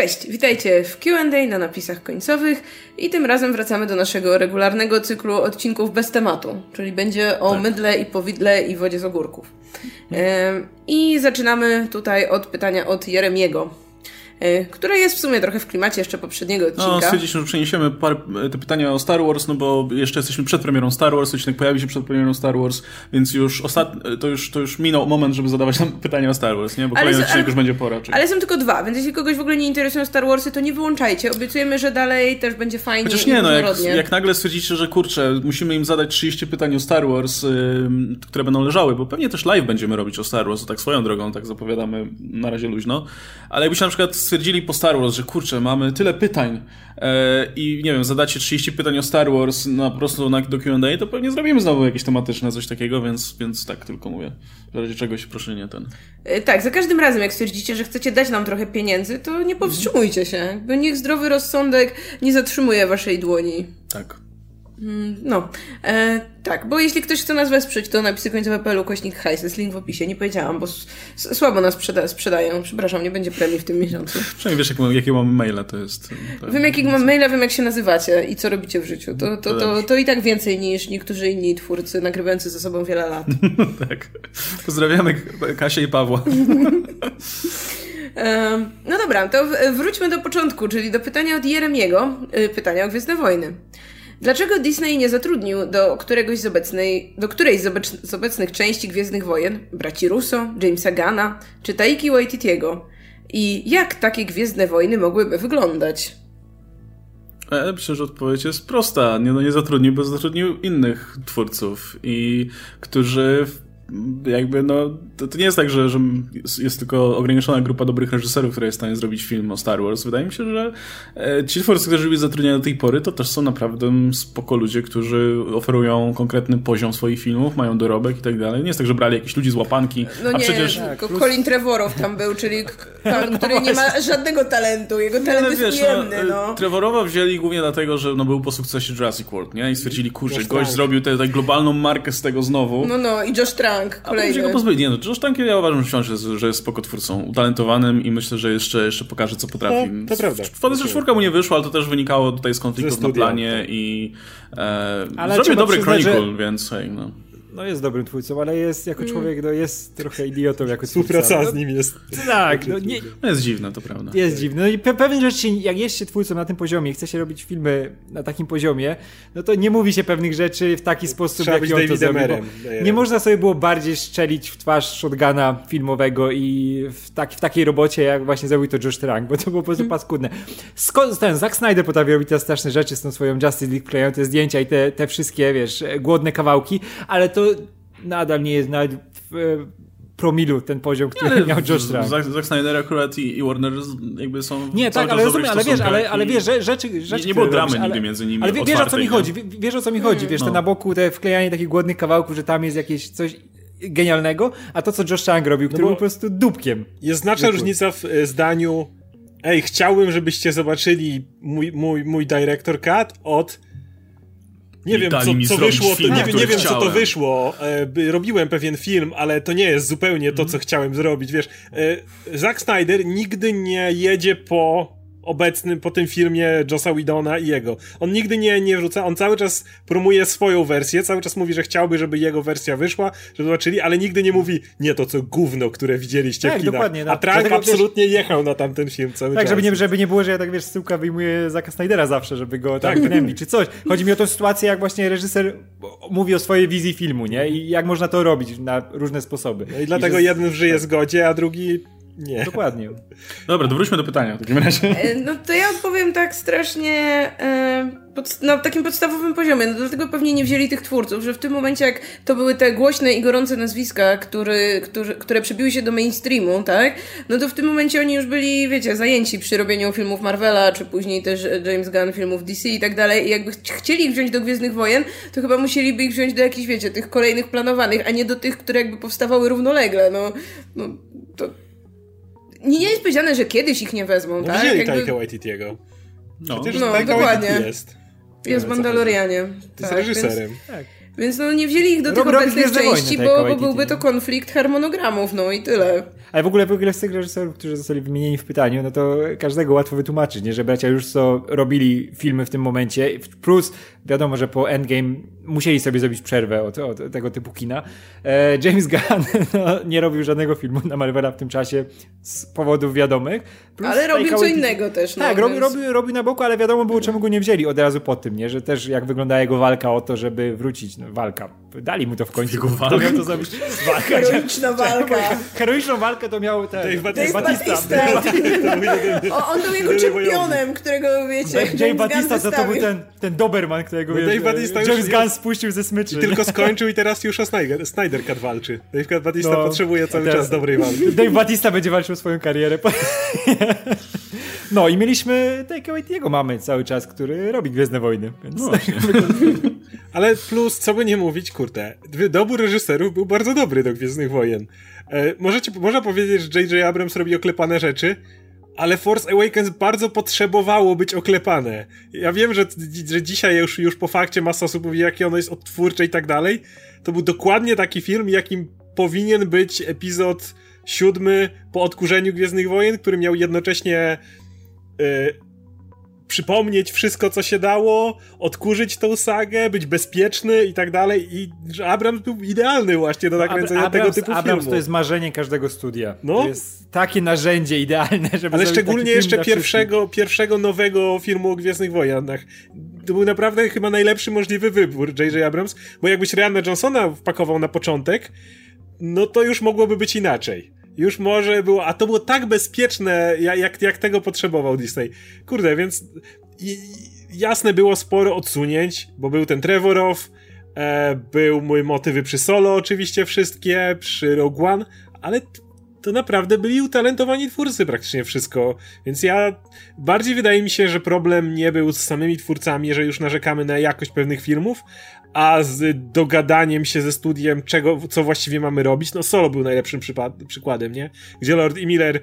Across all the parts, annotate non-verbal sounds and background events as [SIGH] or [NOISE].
Cześć, witajcie w Q&A na napisach końcowych i tym razem wracamy do naszego regularnego cyklu odcinków bez tematu, czyli będzie o tak. mydle i powidle i wodzie z ogórków. I zaczynamy tutaj od pytania od Jeremiego. E, które jest w sumie trochę w klimacie jeszcze poprzedniego no, odcinka. No, stwierdziliśmy, że przeniesiemy parę, te pytania o Star Wars, no bo jeszcze jesteśmy przed premierą Star Wars, odcinek pojawi się przed premierą Star Wars, więc już ostat... to, już, to już minął moment, żeby zadawać nam [LAUGHS] pytania o Star Wars, nie? Bo ale kolejny odcinek już będzie pora. Ale są tylko dwa, więc jeśli kogoś w ogóle nie interesują Star Warsy, to nie wyłączajcie. Obiecujemy, że dalej też będzie fajnie Chociaż nie, no jak, jak nagle stwierdzicie, że kurczę, musimy im zadać 30 pytań o Star Wars, yy, które będą leżały, bo pewnie też live będziemy robić o Star Wars, tak swoją drogą, tak zapowiadamy na razie luźno, ale jakbyście na przykład stwierdzili po Star Wars, że kurczę, mamy tyle pytań e, i nie wiem, zadacie 30 pytań o Star Wars na po prostu na, do Q&A, to pewnie zrobimy znowu jakieś tematyczne, coś takiego, więc, więc tak tylko mówię. W razie czegoś proszę nie ten. E, tak, za każdym razem jak stwierdzicie, że chcecie dać nam trochę pieniędzy, to nie powstrzymujcie się, bo niech zdrowy rozsądek nie zatrzymuje waszej dłoni. Tak. Mm, no, e, tak, bo jeśli ktoś chce nas wesprzeć, to napisy końcowe.pl kośnik hajs, jest link w opisie, nie powiedziałam, bo słabo nas sprzeda sprzedają, przepraszam, nie będzie premii w tym miesiącu. [LAUGHS] Przynajmniej wiesz, jak, jakiego mamy maila, to jest... To wiem, jakiego mam maila, wiem, jak się nazywacie i co robicie w życiu. To, to, to, to i tak więcej niż niektórzy inni twórcy nagrywający ze sobą wiele lat. [LAUGHS] tak. Pozdrawiamy Kasię i Pawła. [LAUGHS] No dobra, to wróćmy do początku, czyli do pytania od Jeremiego, y, pytania o Gwiezdne Wojny. Dlaczego Disney nie zatrudnił do któregoś z obecnej, do którejś z, obecnych części Gwiezdnych Wojen braci Russo, Jamesa Gana czy Taiki Waititiego? I jak takie Gwiezdne Wojny mogłyby wyglądać? Myślę, że odpowiedź jest prosta. Nie, no nie zatrudnił, bo zatrudnił innych twórców i którzy jakby no, to, to, nie jest tak, że, że jest tylko ograniczona grupa dobrych reżyserów, która jest w stanie zrobić film o Star Wars. Wydaje mi się, że e, ci twórcy, którzy byli zatrudniani do tej pory, to też są naprawdę spoko ludzie, którzy oferują konkretny poziom swoich filmów, mają dorobek i tak dalej. Nie jest tak, że brali jakieś ludzi z łapanki, no a nie, przecież... Tak, plus... Colin Trevorow tam był, czyli pan, no który nie ma żadnego talentu, jego talent no, jest wiesz, ujemny, no. no. Trevorowa wzięli głównie dlatego, że no, był po sukcesie Jurassic World, nie? I stwierdzili, kurczę, gość zrobił tę globalną markę z tego znowu. No, no, i Josh Trank Tank kolejny. A go pozbyli. Nie no, Josh Tank ja uważam, że wciąż jest, że jest spoko twórcą, utalentowanym i myślę, że jeszcze, jeszcze pokaże, co potrafi. To, to prawda. Fantasy czwórka mu nie wyszło, ale to też wynikało tutaj z konfliktów na planie i e, ale zrobił dobry Chronicle, że... więc hej, no no jest dobrym twórcą, ale jest jako mm. człowiek, no jest trochę idiotą jako Współpraca z nim jest. Tak, no, nie, no jest dziwne, to prawda. Jest dziwne. No i pe pewne rzeczy, jak jest się twórcą na tym poziomie i chce się robić filmy na takim poziomie, no to nie mówi się pewnych rzeczy w taki sposób, Trzeba jak on to zrobił. Nie można sobie było bardziej strzelić w twarz shotguna filmowego i w, tak, w takiej robocie, jak właśnie zrobił to Josh Trank, bo to było po prostu mm. paskudne. Skąd ten Zack Snyder potrafi robić te straszne rzeczy z tą swoją Justice League, kleją te zdjęcia i te, te wszystkie, wiesz, głodne kawałki, ale to nadal nie jest nawet w e, promilu ten poziom, który ale miał Josh Trank. Zack, Zack Snyder akurat i, i, Warner jakby są Nie, tak, ale rozumiem, ale wiesz, ale, ale wiesz, rzeczy, rzeczy nie, nie było dramy robisz, nigdy między nimi Ale wiesz o co mi chodzi, wiesz o co mi chodzi, wiesz, no. to na boku te wklejanie takich głodnych kawałków, że tam jest jakieś coś genialnego, a to co Josh Trank robił, no który był po prostu dupkiem. Jest znaczna różnica w e, zdaniu ej, chciałbym, żebyście zobaczyli mój, mój, mój director cut od nie wiem, co, co wyszło, film, nie, nie wiem, co to wyszło. E, robiłem pewien film, ale to nie jest zupełnie to, co mhm. chciałem zrobić. Wiesz, e, Zack Snyder nigdy nie jedzie po obecnym po tym filmie Josa Widona i jego. On nigdy nie, nie wrzuca, on cały czas promuje swoją wersję, cały czas mówi, że chciałby, żeby jego wersja wyszła, żeby zobaczyli, ale nigdy nie mówi, nie to co gówno, które widzieliście tak, w kinach. Dokładnie, no. A Trank absolutnie wiesz, jechał na tamten film cały tak, czas. Żeby nie, żeby nie było, że ja tak wiesz, syłka wyjmuję Zaka Snydera zawsze, żeby go tak gnębić, czy coś. Chodzi mi o tę sytuację, jak właśnie reżyser mówi o swojej wizji filmu, nie? I jak można to robić na różne sposoby. No i dlatego I że... jeden żyje zgodzie, a drugi nie. Dokładnie. [LAUGHS] Dobra, to wróćmy do pytania w takim razie. E, no to ja odpowiem tak strasznie e, pod, na takim podstawowym poziomie. No dlatego pewnie nie wzięli tych twórców, że w tym momencie jak to były te głośne i gorące nazwiska, który, który, które przebiły się do mainstreamu, tak? No to w tym momencie oni już byli, wiecie, zajęci przy robieniu filmów Marvela, czy później też James Gunn filmów DC i tak dalej. I jakby chcieli ich wziąć do Gwiezdnych Wojen, to chyba musieliby ich wziąć do jakichś, wiecie, tych kolejnych planowanych, a nie do tych, które jakby powstawały równolegle. No, no to nie, nie jest powiedziane, że kiedyś ich nie wezmą, no, tak? Wzięli Jakby... Taika Waititiego. No, no dokładnie. jest. Jest w Mandalorianie. Tak, jest reżyserem. tak. Więc no nie wzięli ich do tych obecnych części, bo, bo byłby to konflikt harmonogramów, no i tyle. Ale w ogóle, w ogóle z tych reżyserów, którzy zostali wymienieni w pytaniu, no to każdego łatwo wytłumaczyć, nie? Że bracia już co robili filmy w tym momencie, plus wiadomo, że po Endgame musieli sobie zrobić przerwę od, od tego typu kina. E, James Gunn [LAUGHS] no, nie robił żadnego filmu na Marvela w tym czasie z powodów wiadomych. ale robił co innego też. No, tak, robił, robił, robił na boku, ale wiadomo było, czemu go nie wzięli od razu po tym, nie? Że też jak wygląda jego walka o to, żeby wrócić. No, walka. Dali mu to w końcu. Jego walka? To zrobić. Walka. Heroiczna [LAUGHS] walka. Heroiczną walkę to miał ten, Dave, Dave Batista. o, on był jego czempionem, którego wiecie. Dave Batista to, to był ten, ten Doberman, którego no, Dave Batista James Gunn spuścił ze smyczy. I tylko skończył i teraz już o Snyder, Snyder Cut walczy. Dave Batista no, potrzebuje cały teraz, czas dobrej walki. Dave Batista będzie walczył swoją karierę. [LAUGHS] No i mieliśmy Waititiego mamy cały czas, który robi Gwiezdne Wojny. Więc no [LAUGHS] Ale plus, co by nie mówić, kurde, dobór reżyserów był bardzo dobry do Gwiezdnych Wojen. E, możecie, można powiedzieć, że J.J. Abrams robi oklepane rzeczy, ale Force Awakens bardzo potrzebowało być oklepane. Ja wiem, że, że dzisiaj już, już po fakcie masa osób mówi, jakie ono jest odtwórcze i tak dalej. To był dokładnie taki film, jakim powinien być epizod siódmy po odkurzeniu Gwiezdnych Wojen, który miał jednocześnie Y, przypomnieć wszystko, co się dało, odkurzyć tą sagę, być bezpieczny i tak dalej. I że Abrams był idealny właśnie do nakręcenia Abrams, tego typu Abrams filmu. to jest marzenie każdego studia. No? To jest takie narzędzie idealne, żeby Ale szczególnie jeszcze pierwszego, pierwszego nowego filmu o Gwiezdnych Wojnach. To był naprawdę chyba najlepszy możliwy wybór J.J. Abrams, bo jakbyś Rihanna Johnsona wpakował na początek, no to już mogłoby być inaczej już może było, a to było tak bezpieczne, jak, jak tego potrzebował Disney. Kurde, więc jasne było sporo odsunięć, bo był ten Trevorow, e, był mój motywy przy Solo oczywiście wszystkie, przy Rogue One, ale to naprawdę byli utalentowani twórcy praktycznie wszystko. Więc ja bardziej wydaje mi się, że problem nie był z samymi twórcami, że już narzekamy na jakość pewnych filmów, a z dogadaniem się ze studiem, czego, co właściwie mamy robić. No Solo był najlepszym przykładem, nie? Gdzie Lord i Miller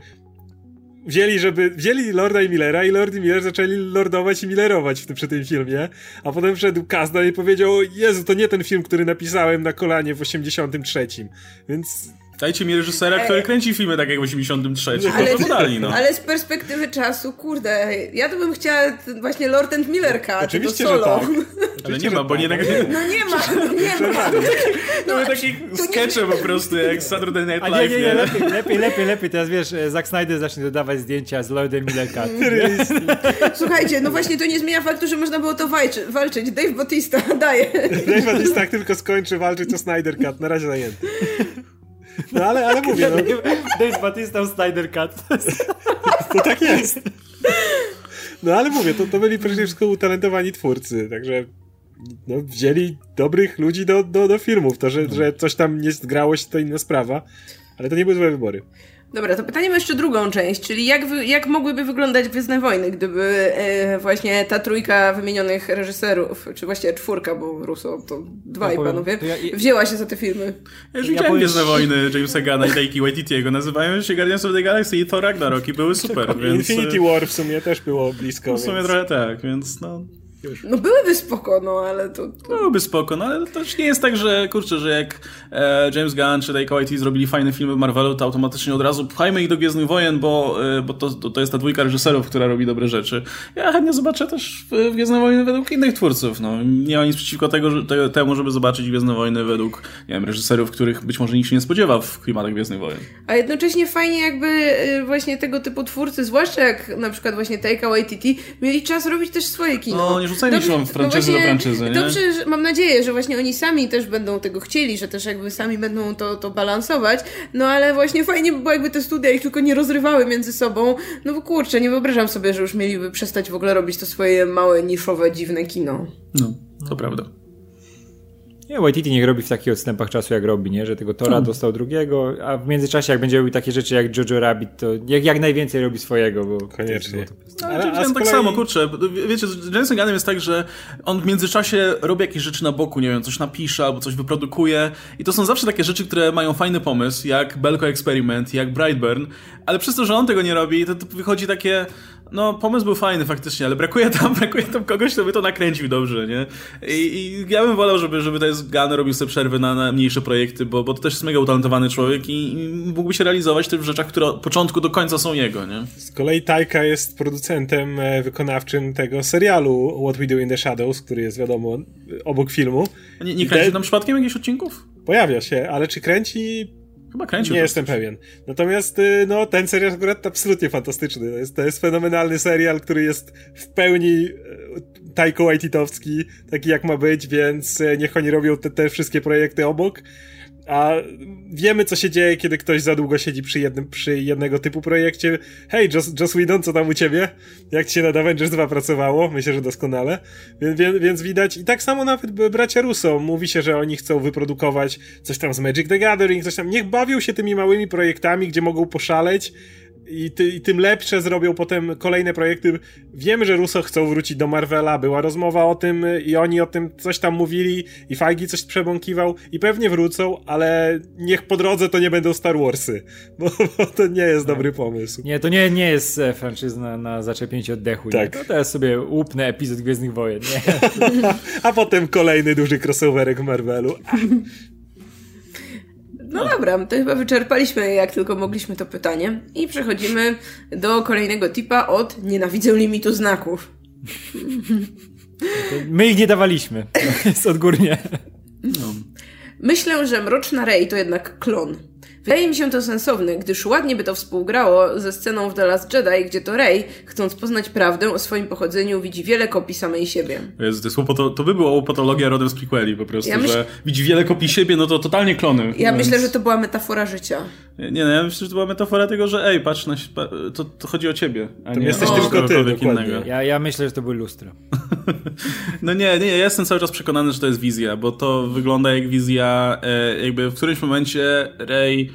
wzięli, żeby, wzięli Lorda i Millera i Lord i Miller zaczęli lordować i millerować w tym, przy tym filmie, a potem wszedł Kazdan i powiedział, Jezu, to nie ten film, który napisałem na kolanie w 83. Więc Dajcie mi reżysera, który kręci filmy tak jak w 83. Ale, to podali, no. ale z perspektywy czasu, kurde, ja to bym chciała właśnie Lord and Miller Cut, Oczywiście, to solo. Że tak. [LAUGHS] Ale nie ma, bo nie tak... No nie ma, no nie ma. No, były takie skecze po prostu, jak Saturday Night Live. Nie, nie, nie, lepiej, lepiej, lepiej, lepiej. Teraz wiesz, Zack Snyder zacznie dodawać zdjęcia z Lordem Miller Cut. [LAUGHS] Słuchajcie, no właśnie to nie zmienia faktu, że można było to walczy, walczyć. Dave Bautista [LAUGHS] daje. Dave Bautista jak tylko skończy walczyć, to Snyder Cut. Na razie zajęty. No ale, ale mówię, no. [LAUGHS] Dave Batista Snyder Cut. [LAUGHS] To tak jest. No ale mówię, to, to byli przede wszystkim utalentowani twórcy, także no, wzięli dobrych ludzi do, do, do filmów. To, że, że coś tam nie zgrało się, to inna sprawa, ale to nie były złe wybory. Dobra, to pytanie ma jeszcze drugą część, czyli jak, wy, jak mogłyby wyglądać Gwiezdne Wojny, gdyby e, właśnie ta trójka wymienionych reżyserów, czy właściwie czwórka, bo Russo to dwaj ja panowie, ja, ja, wzięła się za te filmy. Ja już widziałem Gwiezdne Wojny Jamesa Gana i Taiki Waititiego, nazywają się Guardians of the Galaxy i Thor Ragnarok i były super, więc... Infinity War w sumie też było blisko. W sumie więc... trochę tak, więc no... Już. No byłyby spoko, no ale to... to... Byłyby spoko, no ale to też nie jest tak, że kurczę, że jak e, James Gunn czy Taika Waititi zrobili fajne filmy w Marvelu, to automatycznie od razu pchajmy ich do Gwiezdnych Wojen, bo, e, bo to, to, to, jest ta dwójka reżyserów, która robi dobre rzeczy. Ja chętnie zobaczę też Gwiezdne Wojny według innych twórców, no. Nie ma nic przeciwko tego, że, te, temu, żeby zobaczyć Gwiezdne Wojny według, nie wiem, reżyserów, których być może nikt się nie spodziewa w klimatach Gwiezdnych Wojen. A jednocześnie fajnie jakby y, właśnie tego typu twórcy, zwłaszcza jak na przykład właśnie Taika Waititi, mieli czas robić też swoje kino. No, nie rzucajmy się w franczyzy no do franczyzy, nie? Dobrze, mam nadzieję, że właśnie oni sami też będą tego chcieli, że też jakby sami będą to, to balansować, no ale właśnie fajnie by było, jakby te studia ich tylko nie rozrywały między sobą, no bo kurczę, nie wyobrażam sobie, że już mieliby przestać w ogóle robić to swoje małe, niszowe, dziwne kino. No, to prawda. Nie, Waititi niech robi w takich odstępach czasu, jak robi, nie? Że tego Tora hmm. dostał drugiego, a w międzyczasie, jak będzie robił takie rzeczy jak Jojo Rabbit, to jak, jak najwięcej robi swojego, bo... Koniecznie. No, ale, a tak kolei... samo, kurczę, wiecie, z Jensen Gunnem jest tak, że on w międzyczasie robi jakieś rzeczy na boku, nie wiem, coś napisze albo coś wyprodukuje i to są zawsze takie rzeczy, które mają fajny pomysł, jak Belko Experiment, jak Brightburn, ale przez to, że on tego nie robi, to, to wychodzi takie no pomysł był fajny faktycznie, ale brakuje tam, [LAUGHS] brakuje tam kogoś, kto by to nakręcił dobrze, nie? I, i ja bym wolał, żeby, żeby to jest Gunn robił sobie przerwy na, na mniejsze projekty, bo, bo to też jest mega utalentowany człowiek i, i mógłby się realizować w rzeczach, które od początku do końca są jego, nie? Z kolei Tajka jest producentem e, wykonawczym tego serialu What We Do in the Shadows, który jest wiadomo obok filmu. Nie, nie kręci tam przypadkiem jakichś odcinków? Pojawia się, ale czy kręci Chyba kręcił. Nie jestem pewien. Natomiast y, no, ten serial akurat absolutnie fantastyczny. To jest, to jest fenomenalny serial, który jest w pełni y, Taiko Waititowski, taki jak ma być, więc y, niech oni robią te, te wszystkie projekty obok a wiemy, co się dzieje, kiedy ktoś za długo siedzi przy, jednym, przy jednego typu projekcie. Hej, Joss, Joss Whedon, co tam u ciebie? Jak ci się nad Avengers 2 pracowało? Myślę, że doskonale. Więc, więc, widać, i tak samo nawet bracia Russo, mówi się, że oni chcą wyprodukować coś tam z Magic the Gathering, coś tam. Niech bawią się tymi małymi projektami, gdzie mogą poszaleć, i, ty, i, tym lepsze zrobią potem kolejne projekty. Wiemy, że Russo chcą wrócić do Marvela, była rozmowa o tym i oni o tym coś tam mówili i Feige coś przebąkiwał i pewnie wrócą, ale niech po drodze to nie będą Star Warsy, bo, bo to nie jest dobry pomysł. Nie, to nie, nie jest e, franczyzna na zaczepięcie oddechu. Tak. Nie? To teraz sobie łupnę epizod Gwiezdnych Wojen. Nie. [LAUGHS] A potem kolejny duży crossoverek w Marvelu. [LAUGHS] No, dobra, to chyba wyczerpaliśmy jak tylko mogliśmy to pytanie i przechodzimy do kolejnego tipa od nienawidzę limitu znaków. My ich nie dawaliśmy, [LAUGHS] jest odgórnie. No. Myślę, że Mroczna Rey to jednak klon. Wydaje mi się to sensowne, gdyż ładnie by to współgrało ze sceną w The Last Jedi, gdzie to Rey, chcąc poznać prawdę o swoim pochodzeniu, widzi wiele kopii samej siebie. Jezu, to, jest łopoto, to by była łopatologia rodem z prequeli po prostu, ja myśl... że widzi wiele kopii siebie, no to totalnie klony. Ja więc... myślę, że to była metafora życia. Nie, nie, no, ja myślę, że to była metafora tego, że ej, patrz, na, to, to chodzi o ciebie, a to nie jesteś o tylko ty, innego. Ja, ja myślę, że to były lustra. [LAUGHS] no nie, nie, ja jestem cały czas przekonany, że to jest wizja, bo to wygląda jak wizja, e, jakby w którymś momencie Rey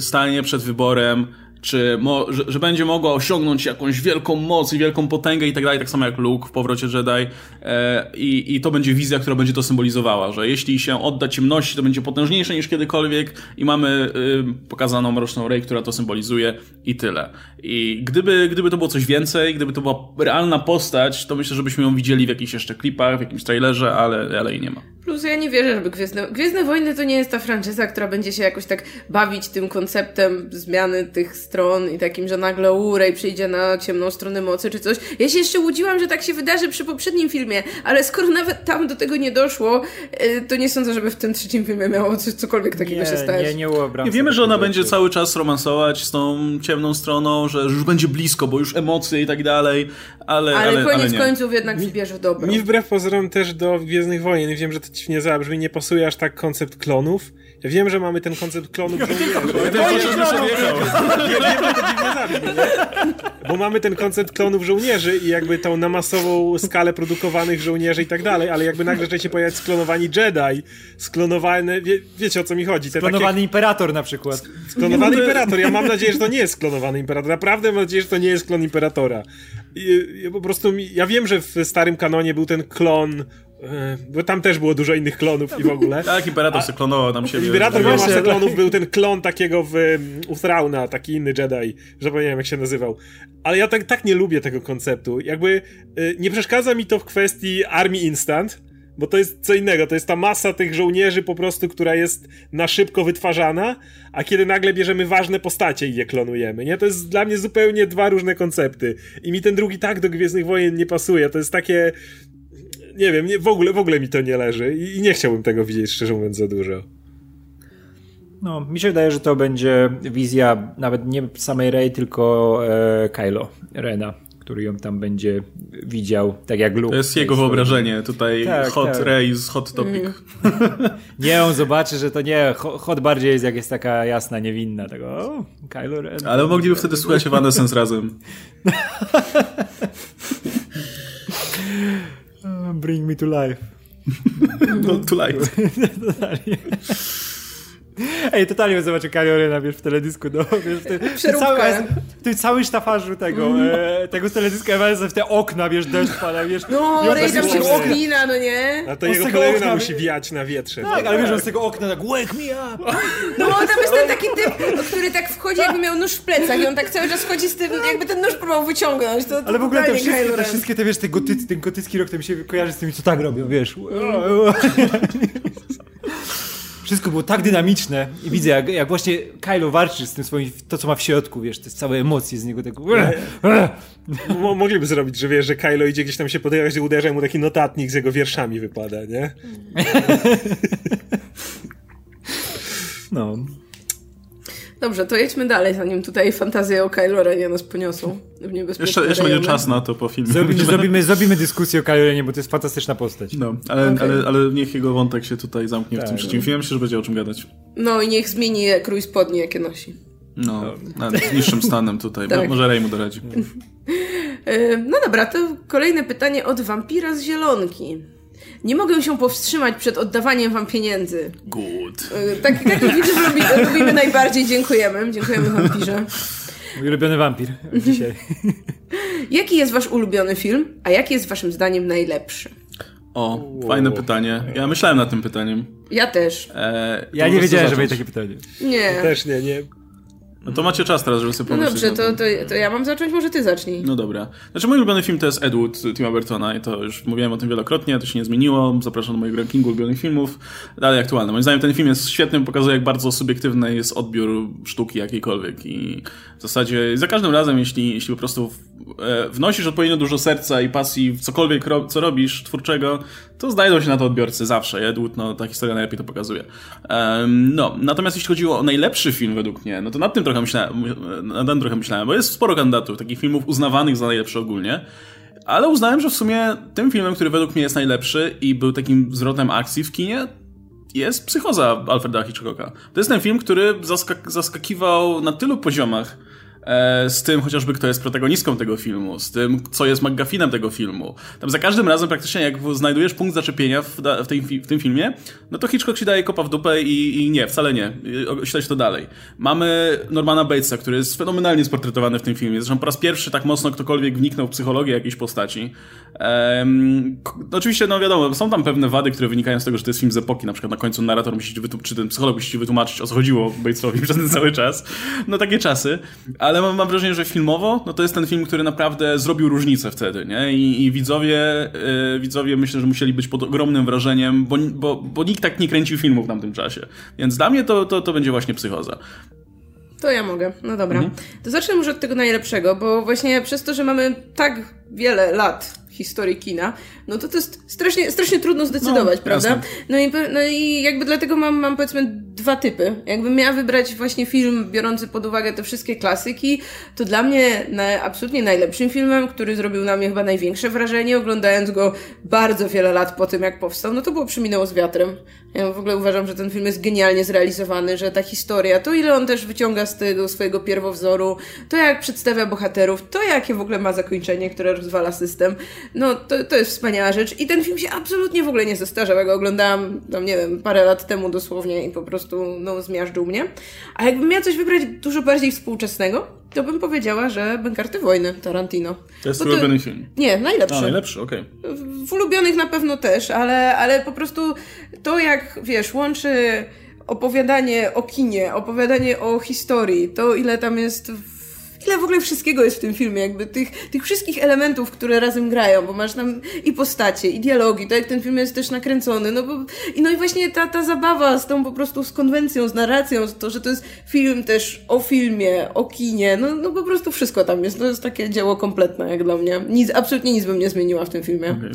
stanie przed wyborem, czy że, że, będzie mogła osiągnąć jakąś wielką moc i wielką potęgę i tak dalej, tak samo jak Luke w Powrocie Jedi e, i, i to będzie wizja, która będzie to symbolizowała, że jeśli się odda ciemności, to będzie potężniejsze niż kiedykolwiek i mamy y, pokazaną Mroczną Rey, która to symbolizuje i tyle. I gdyby, gdyby to było coś więcej, gdyby to była realna postać, to myślę, żebyśmy ją widzieli w jakichś jeszcze klipach, w jakimś trailerze, ale, ale jej nie ma. Plus ja nie wierzę, żeby Gwiezdne... Gwiezdne Wojny to nie jest ta franczyza, która będzie się jakoś tak bawić tym konceptem zmiany tych stron i takim, że nagle Urej przyjdzie na ciemną stronę mocy czy coś. Ja się jeszcze łudziłam, że tak się wydarzy przy poprzednim filmie, ale skoro nawet tam do tego nie doszło, y, to nie sądzę, żeby w tym trzecim filmie miało coś, cokolwiek takiego nie, się stać. Nie, nie, nie wiemy, że ona będzie cały czas romansować z tą ciemną stroną, że już będzie blisko, bo już emocje i tak dalej, ale Ale, ale koniec ale końców jednak mi, wybierze dobro. Mi wbrew pozorom też do Gwiezdnych Wojen, wiem, że to ci nie zabrzmi, nie pasuje aż tak koncept klonów. Ja wiem, że mamy ten koncept klonów żołnierzy. Bo mamy ten koncept klonów żołnierzy i jakby tą na masową skalę produkowanych żołnierzy i tak dalej, ale jakby nagle zaczęli się pojawiać sklonowani Jedi, sklonowany, wie, wiecie o co mi chodzi. Te sklonowany takie... imperator na przykład. Sklonowany imperator. Ja mam nadzieję, że to nie jest sklonowany imperator. Naprawdę mam nadzieję, że to nie jest klon imperatora. I, ja po prostu, ja wiem, że w starym kanonie był ten klon bo tam też było dużo innych klonów i w ogóle. [LAUGHS] Tak, Imperator się klonował tam siebie. Imperator miał masę klonów, był ten klon takiego w Uthrauna, taki inny Jedi, że zapomniałem jak się nazywał. Ale ja tak, tak nie lubię tego konceptu. Jakby e, nie przeszkadza mi to w kwestii armii instant, bo to jest co innego, to jest ta masa tych żołnierzy po prostu, która jest na szybko wytwarzana, a kiedy nagle bierzemy ważne postacie i je klonujemy, nie? To jest dla mnie zupełnie dwa różne koncepty. I mi ten drugi tak do Gwiezdnych Wojen nie pasuje. To jest takie nie wiem, nie, w, ogóle, w ogóle mi to nie leży i, i nie chciałbym tego widzieć, szczerze mówiąc, za dużo. No, mi się wydaje, że to będzie wizja nawet nie samej Rey, tylko e, Kylo Rena, który ją tam będzie widział, tak jak Luke. To jest jego wyobrażenie, tutaj tak, hot tak. Rey z hot topic. Mm. [LAUGHS] nie, on zobaczy, że to nie, hot bardziej jest jak jest taka jasna, niewinna, tego o, Kylo Ren. Ale mogliby wtedy słuchać [LAUGHS] Evanescence razem. [LAUGHS] Ah, bring me to life. [LAUGHS] No, to life. [LAUGHS] [LAUGHS] Ej, totalnie bym zobaczył Kaliorena, wiesz, w teledysku, no, wiesz, w, tym, w, tym całym sztafarzu tego, mm. e, tego teledysku, Ewanesa w te okna, wiesz, deszcz pada, wiesz. No, Rej tam się oknina, no nie? A to on jego peleryna musi wiać na wietrze. Tak, ale wiesz, on z tego okna tak, wake me up! No, tam jest ten taki typ, który tak wchodzi, jakby miał nóż w plecach i on tak cały czas chodzi z tym, jakby ten nóż próbował wyciągnąć. To, to ale w ogóle te wszystkie, te wszystkie te, wiesz, te gotycy, ten gotycki rok, to mi się kojarzy z tymi, co tak robią, wiesz. [LAUGHS] Wszystko było tak dynamiczne i widzę, jak, jak właśnie Kylo warczy z tym swoim, to co ma w środku, wiesz, te całe emocje z niego, tak... Mogliby zrobić, że wiesz, że Kylo idzie gdzieś tam się podejrzeć i uderza mu taki notatnik z jego wierszami wypada, nie? [LAUGHS] No. Dobrze, to jedźmy dalej, zanim tutaj fantazje o Kylo Renie nas poniosą w Jeszcze, jeszcze będzie czas na to po filmie. Zrobimy, [LAUGHS] zrobimy, zrobimy dyskusję o Kylo Renie, bo to jest fantastyczna postać. No, ale, okay. ale, ale niech jego wątek się tutaj zamknie tak, w tym trzecim no. filmie. Myślę, że będzie o czym gadać. No i niech zmieni krój spodnie, jakie nosi. No, nawet z niższym stanem tutaj. tak. Może Ray mu doradzi. [LAUGHS] no dobra, to kolejne pytanie od wampira z Zielonki. Nie mogę się powstrzymać przed oddawaniem wam pieniędzy. Good. E, taki, taki widzów lubi, lubimy najbardziej. Dziękujemy. Dziękujemy wampirze. Mój ulubiony wampir dzisiaj. [LAUGHS] Jaki jest wasz ulubiony film, a jaki jest waszym zdaniem najlepszy? O, wow. fajne pytanie. Ja myślałem nad tym pytaniem. Ja też. E, ja nie wiedziałem, że będzie takie pytanie. Nie. Ja też nie, nie. No to macie czas teraz, żeby sobie pomyśleć. No dobrze, to, to, to, ja mam zacząć, może ty zacznij. No dobra. Znaczy mój ulubiony film to jest Ed Wood Tima Burtona i to już mówiłem o tym wielokrotnie, to się nie zmieniło. Zapraszam do mojego rankingu ulubionych filmów. Dalej aktualny. Moim zdaniem ten film jest świetny, pokazuje jak bardzo subiektywny jest odbiór sztuki jakiejkolwiek i w zasadzie za każdym razem, jeśli, jeśli po prostu e, wnosisz odpowiednio dużo serca i pasji w cokolwiek co robisz twórczego, to znajdą się na to odbiorcy zawsze. Ed Wood, no ta historia najlepiej to pokazuje. Um, no, natomiast jeśli chodziło o najlepszy film według mnie, no to nad tym trochę myślałem, nad tym trochę myślałem, bo jest sporo kandydatów, takich filmów uznawanych za najlepsze ogólnie. Ale uznałem, że w sumie tym filmem, który według mnie jest najlepszy i był takim zwrotem akcji w kinie, jest Psychoza Alfreda Hitchcocka. To jest ten film, który zaskak zaskakiwał na tylu poziomach, z tym chociażby kto jest protagonistką tego filmu, z tym co jest McGuffinem tego filmu. Tam za każdym razem praktycznie jak znajdujesz punkt zaczepienia w, w, tej, w tym filmie, no to Hitchcock ci daje kopa w dupę i, i nie, wcale nie. Śledź to dalej. Mamy Normana Batesa, który jest fenomenalnie sportretowany w tym filmie. Zresztą po raz pierwszy tak mocno ktokolwiek wniknął w psychologię jakiejś postaci. Um, oczywiście, no wiadomo, są tam pewne wady, które wynikają z tego, że to jest film z epoki. Na przykład na końcu narrator musi ci czy ten psycholog musi ci wytłumaczyć, o co chodziło Batesowi [LAUGHS] przez ten cały czas. No takie czasy. Ale ale mam, mam, wrażenie, że filmowo, no to jest ten film, który naprawdę zrobił różnicę wtedy, nie? I, i widzowie, yy, widzowie myślę, że musieli być pod ogromnym wrażeniem, bo, bo, bo nikt tak nie kręcił filmów w tamtym czasie. Więc dla mnie to, to, to będzie właśnie psychoza. To ja mogę. No dobra. Mhm. To zacznę może od tego najlepszego, bo właśnie przez to, że mamy tak wiele lat historii kina, no to to jest strasznie, strasznie trudno zdecydować, no, prawda? No i, no i jakby dlatego mam, mam powiedzmy dwa typy. Jakbym miała wybrać właśnie film biorący pod uwagę te wszystkie klasyki, to dla mnie na, absolutnie najlepszym filmem, który zrobił na mnie chyba największe wrażenie, oglądając go bardzo wiele lat po tym, jak powstał, no to było Przyminęło z wiatrem. Ja w ogóle uważam, że ten film jest genialnie zrealizowany, że ta historia, to ile on też wyciąga z tego swojego pierwowzoru, to jak przedstawia bohaterów, to jakie w ogóle ma zakończenie, które rozwala system, no to, to jest wspaniała rzecz. I ten film się absolutnie w ogóle nie zestarzał. Ja go oglądałam, tam nie wiem, parę lat temu dosłownie i po prostu, no, zmiażdżył mnie. A jakbym miała coś wybrać dużo bardziej współczesnego, to bym powiedziała, że Bękarty Wojny Tarantino. To jest ulubiony film? Nie, najlepszy. A, najlepszy, okej. Okay. W ulubionych na pewno też, ale, ale po prostu to jak, wiesz, łączy opowiadanie o kinie, opowiadanie o historii, to ile tam jest ile w ogóle wszystkiego jest w tym filmie, jakby tych, tych wszystkich elementów, które razem grają, bo masz tam i postacie, i dialogi, to jak ten film jest też nakręcony, no bo, i no i właśnie ta, ta zabawa z tą po prostu z konwencją, z narracją, z to, że to jest film też o filmie, o kinie, no, no po prostu wszystko tam jest, to jest takie dzieło kompletne jak dla mnie. Nic, absolutnie nic bym nie zmieniła w tym filmie. Okay.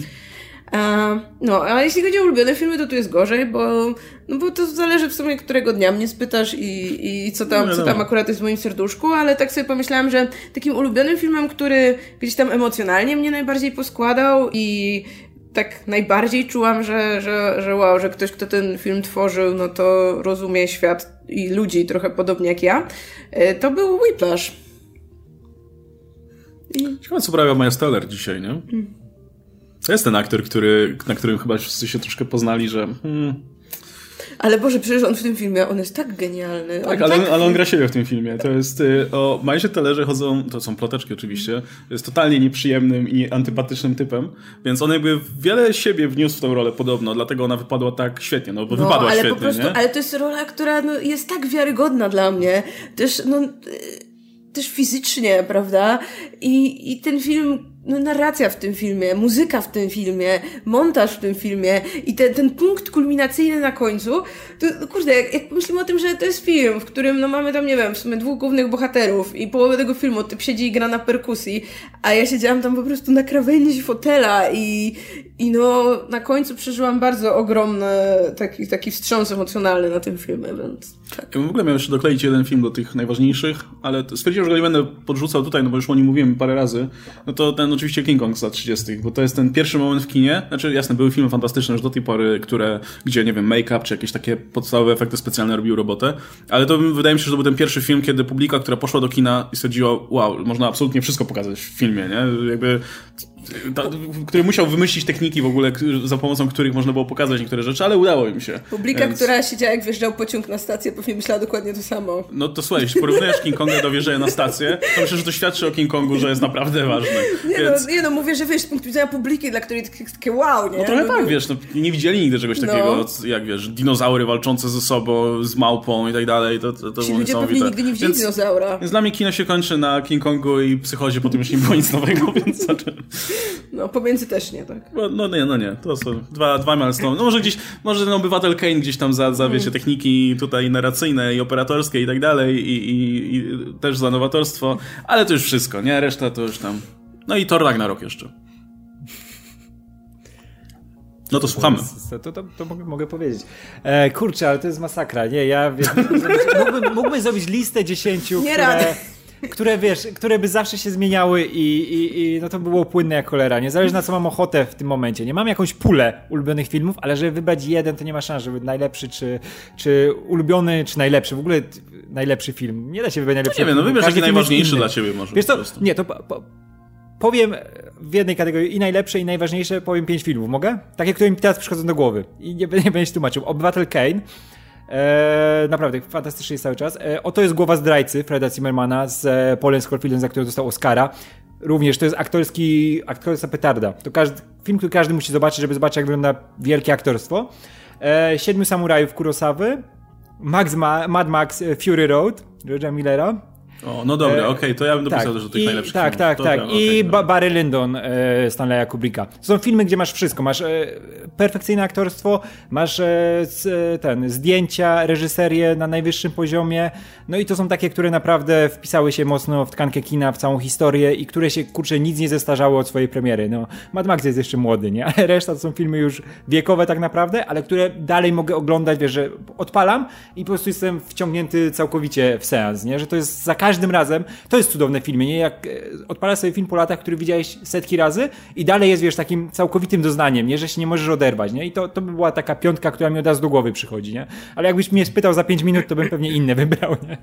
No, a jeśli chodzi o ulubione filmy, to tu jest gorzej, bo, no bo to zależy w sumie, którego dnia mnie spytasz i, i co, tam, no, co tam akurat jest w moim serduszku, ale tak sobie pomyślałam, że takim ulubionym filmem, który gdzieś tam emocjonalnie mnie najbardziej poskładał i tak najbardziej czułam, że, że, że wow, że ktoś, kto ten film tworzył, no to rozumie świat i ludzi trochę podobnie jak ja, e, to był Whiplash. I... Ciekawe, co prawia Maja Steller dzisiaj, nie? Hmm. To jest ten aktor, który, na którym chyba wszyscy się troszkę poznali, że. Hmm, Ale Boże, przecież on w tym filmie, on jest tak genialny. Tak, ale, tak... ale on gra siebie w tym filmie. To jest, y, o Majsie Tellerze chodzą, to są ploteczki oczywiście, jest totalnie nieprzyjemnym i antypatycznym typem, więc on jakby wiele siebie wniósł w tą rolę podobno, dlatego ona wypadła tak świetnie, no bo no, wypadła ale świetnie, po prostu? Ale to jest rola, która no, jest tak wiarygodna dla mnie. Też, no, y, też fizycznie, prawda? I, i ten film no, narracja w tym filmie, muzyka w tym filmie, montaż w tym filmie i ten, ten punkt kulminacyjny na końcu, to no, kurde, jak, jak pomyślimy o tym, że to jest film, w którym no, mamy tam, nie wiem, w sumie dwóch głównych bohaterów i połowę tego filmu typ siedzi i gra na perkusji, a ja siedziałam tam po prostu na krawędzi fotela i, i no na końcu przeżyłam bardzo ogromny taki, taki wstrząs emocjonalny na tym filmie, więc... Tak. Ja w ogóle miał jeszcze dokleić jeden film do tych najważniejszych, ale stwierdziłem, że go nie będę podrzucał tutaj, no bo już o nim mówiłem parę razy. No to ten oczywiście King Kong z lat 30., bo to jest ten pierwszy moment w kinie. Znaczy, jasne, były filmy fantastyczne już do tej pory, które, gdzie, nie wiem, make-up czy jakieś takie podstawowe efekty specjalne robił robotę, ale to wydaje mi się, że to był ten pierwszy film, kiedy publika, która poszła do kina i stwierdziła, wow, można absolutnie wszystko pokazać w filmie, nie? Jakby który musiał wymyślić techniki w ogóle, za pomocą których można było pokazać niektóre rzeczy, ale udało im się. Publika, Więc... która siedziała jak wjeżdżał pociąg na stację, pewnie myślała dokładnie to samo. No to słuchaj, jeśli porównujesz King Konga do wjeżdżania na stację, to myślę, że to świadczy o King Kongu, że jest naprawdę ważny. Nie, no, Więc... no, nie no, mówię, że wiesz, z punktu widzenia publiki, dla której takie, wow, nie? No trochę no, tak, wiesz, no, nie widzieli nigdy czegoś takiego, no. jak wiesz, dinozaury walczące ze sobą, z małpą i tak dalej. To, to, to Ci ludzie pewnie nigdy nie widzieli więc, dinozaura. Więc dla mnie kino się kończy na King Kongu i psychozie, potem już nie było nic nowego, [LAUGHS] więc... No, pomiędzy też nie, tak? No, no nie, no nie. To są dwa, dwa milestone. No może gdzieś, może ten obywatel Kane gdzieś tam za, za wiecie, techniki tutaj narracyjne i operatorskie i tak dalej i, i, i też za nowatorstwo, ale to już wszystko, nie? Reszta to już tam... No i Thor Ragnarok jeszcze. No to słuchamy. To, to, to, to mogę, mogę, powiedzieć. E, kurczę, ale to jest masakra. Nie, ja wiem, [LAUGHS] mógłbym, mógłbym zrobić listę dziesięciu, nie które, które wiesz, które by zawsze się zmieniały i, i, i no to było płynne jak cholera. Niezależnie na co mam ochotę w tym momencie. Nie mam jakąś pulę ulubionych filmów, ale żeby wybrać jeden, to nie ma szans, żeby najlepszy, czy, czy ulubiony, czy najlepszy. W ogóle najlepszy film. Nie da się wybrać najlepszego. No nie wiem, no wybierz jaki najważniejszy dla ciebie może. Wiesz to, nie, to po, po, powiem w jednej kategorii i najlepsze, i najważniejsze, powiem pięć filmów. Mogę? Takie, które mi teraz przychodzą do głowy. I nie, [LAUGHS] nie będę się tłumaczył. Obywatel Kane, Eee, naprawdę, fantastycznie jest cały czas. Eee, oto jest głowa zdrajcy Freda Zimmermana z e, Polem Scorfieldem, za który dostał Oscara. Również to jest aktorski, aktorska petarda. To każdy, film, który każdy musi zobaczyć, żeby zobaczyć, jak wygląda wielkie aktorstwo. Eee, Siedmiu Samurajów Kurosawy. Max Ma Mad Max e, Fury Road George'a Millera. O, no dobra, e, okej, okay, to ja bym dopisał tak, też do tych I, najlepszych Tak, filmów. tak, dobra, tak. Okay, I ba Barry Lyndon e, Stanleya Kubricka. To są filmy, gdzie masz wszystko. Masz e, perfekcyjne aktorstwo, masz e, ten, zdjęcia, reżyserię na najwyższym poziomie. No i to są takie, które naprawdę wpisały się mocno w tkankę kina, w całą historię i które się, kurczę, nic nie zestarzało od swojej premiery. No, Mad Max jest jeszcze młody, nie? [LAUGHS] Ale reszta to są filmy już wiekowe tak naprawdę, ale które dalej mogę oglądać, wiesz, że odpalam i po prostu jestem wciągnięty całkowicie w seans, nie? Że to jest za każdym razem, to jest cudowne w filmie, nie? Jak e, odpalasz sobie film po latach, który widziałeś setki razy i dalej jest, wiesz, takim całkowitym doznaniem, nie? Że się nie możesz oderwać, nie? I to, to by była taka piątka, która mi od razu do głowy przychodzi, nie? Ale jakbyś mnie spytał za pięć minut, to bym pewnie inne wybrał, nie?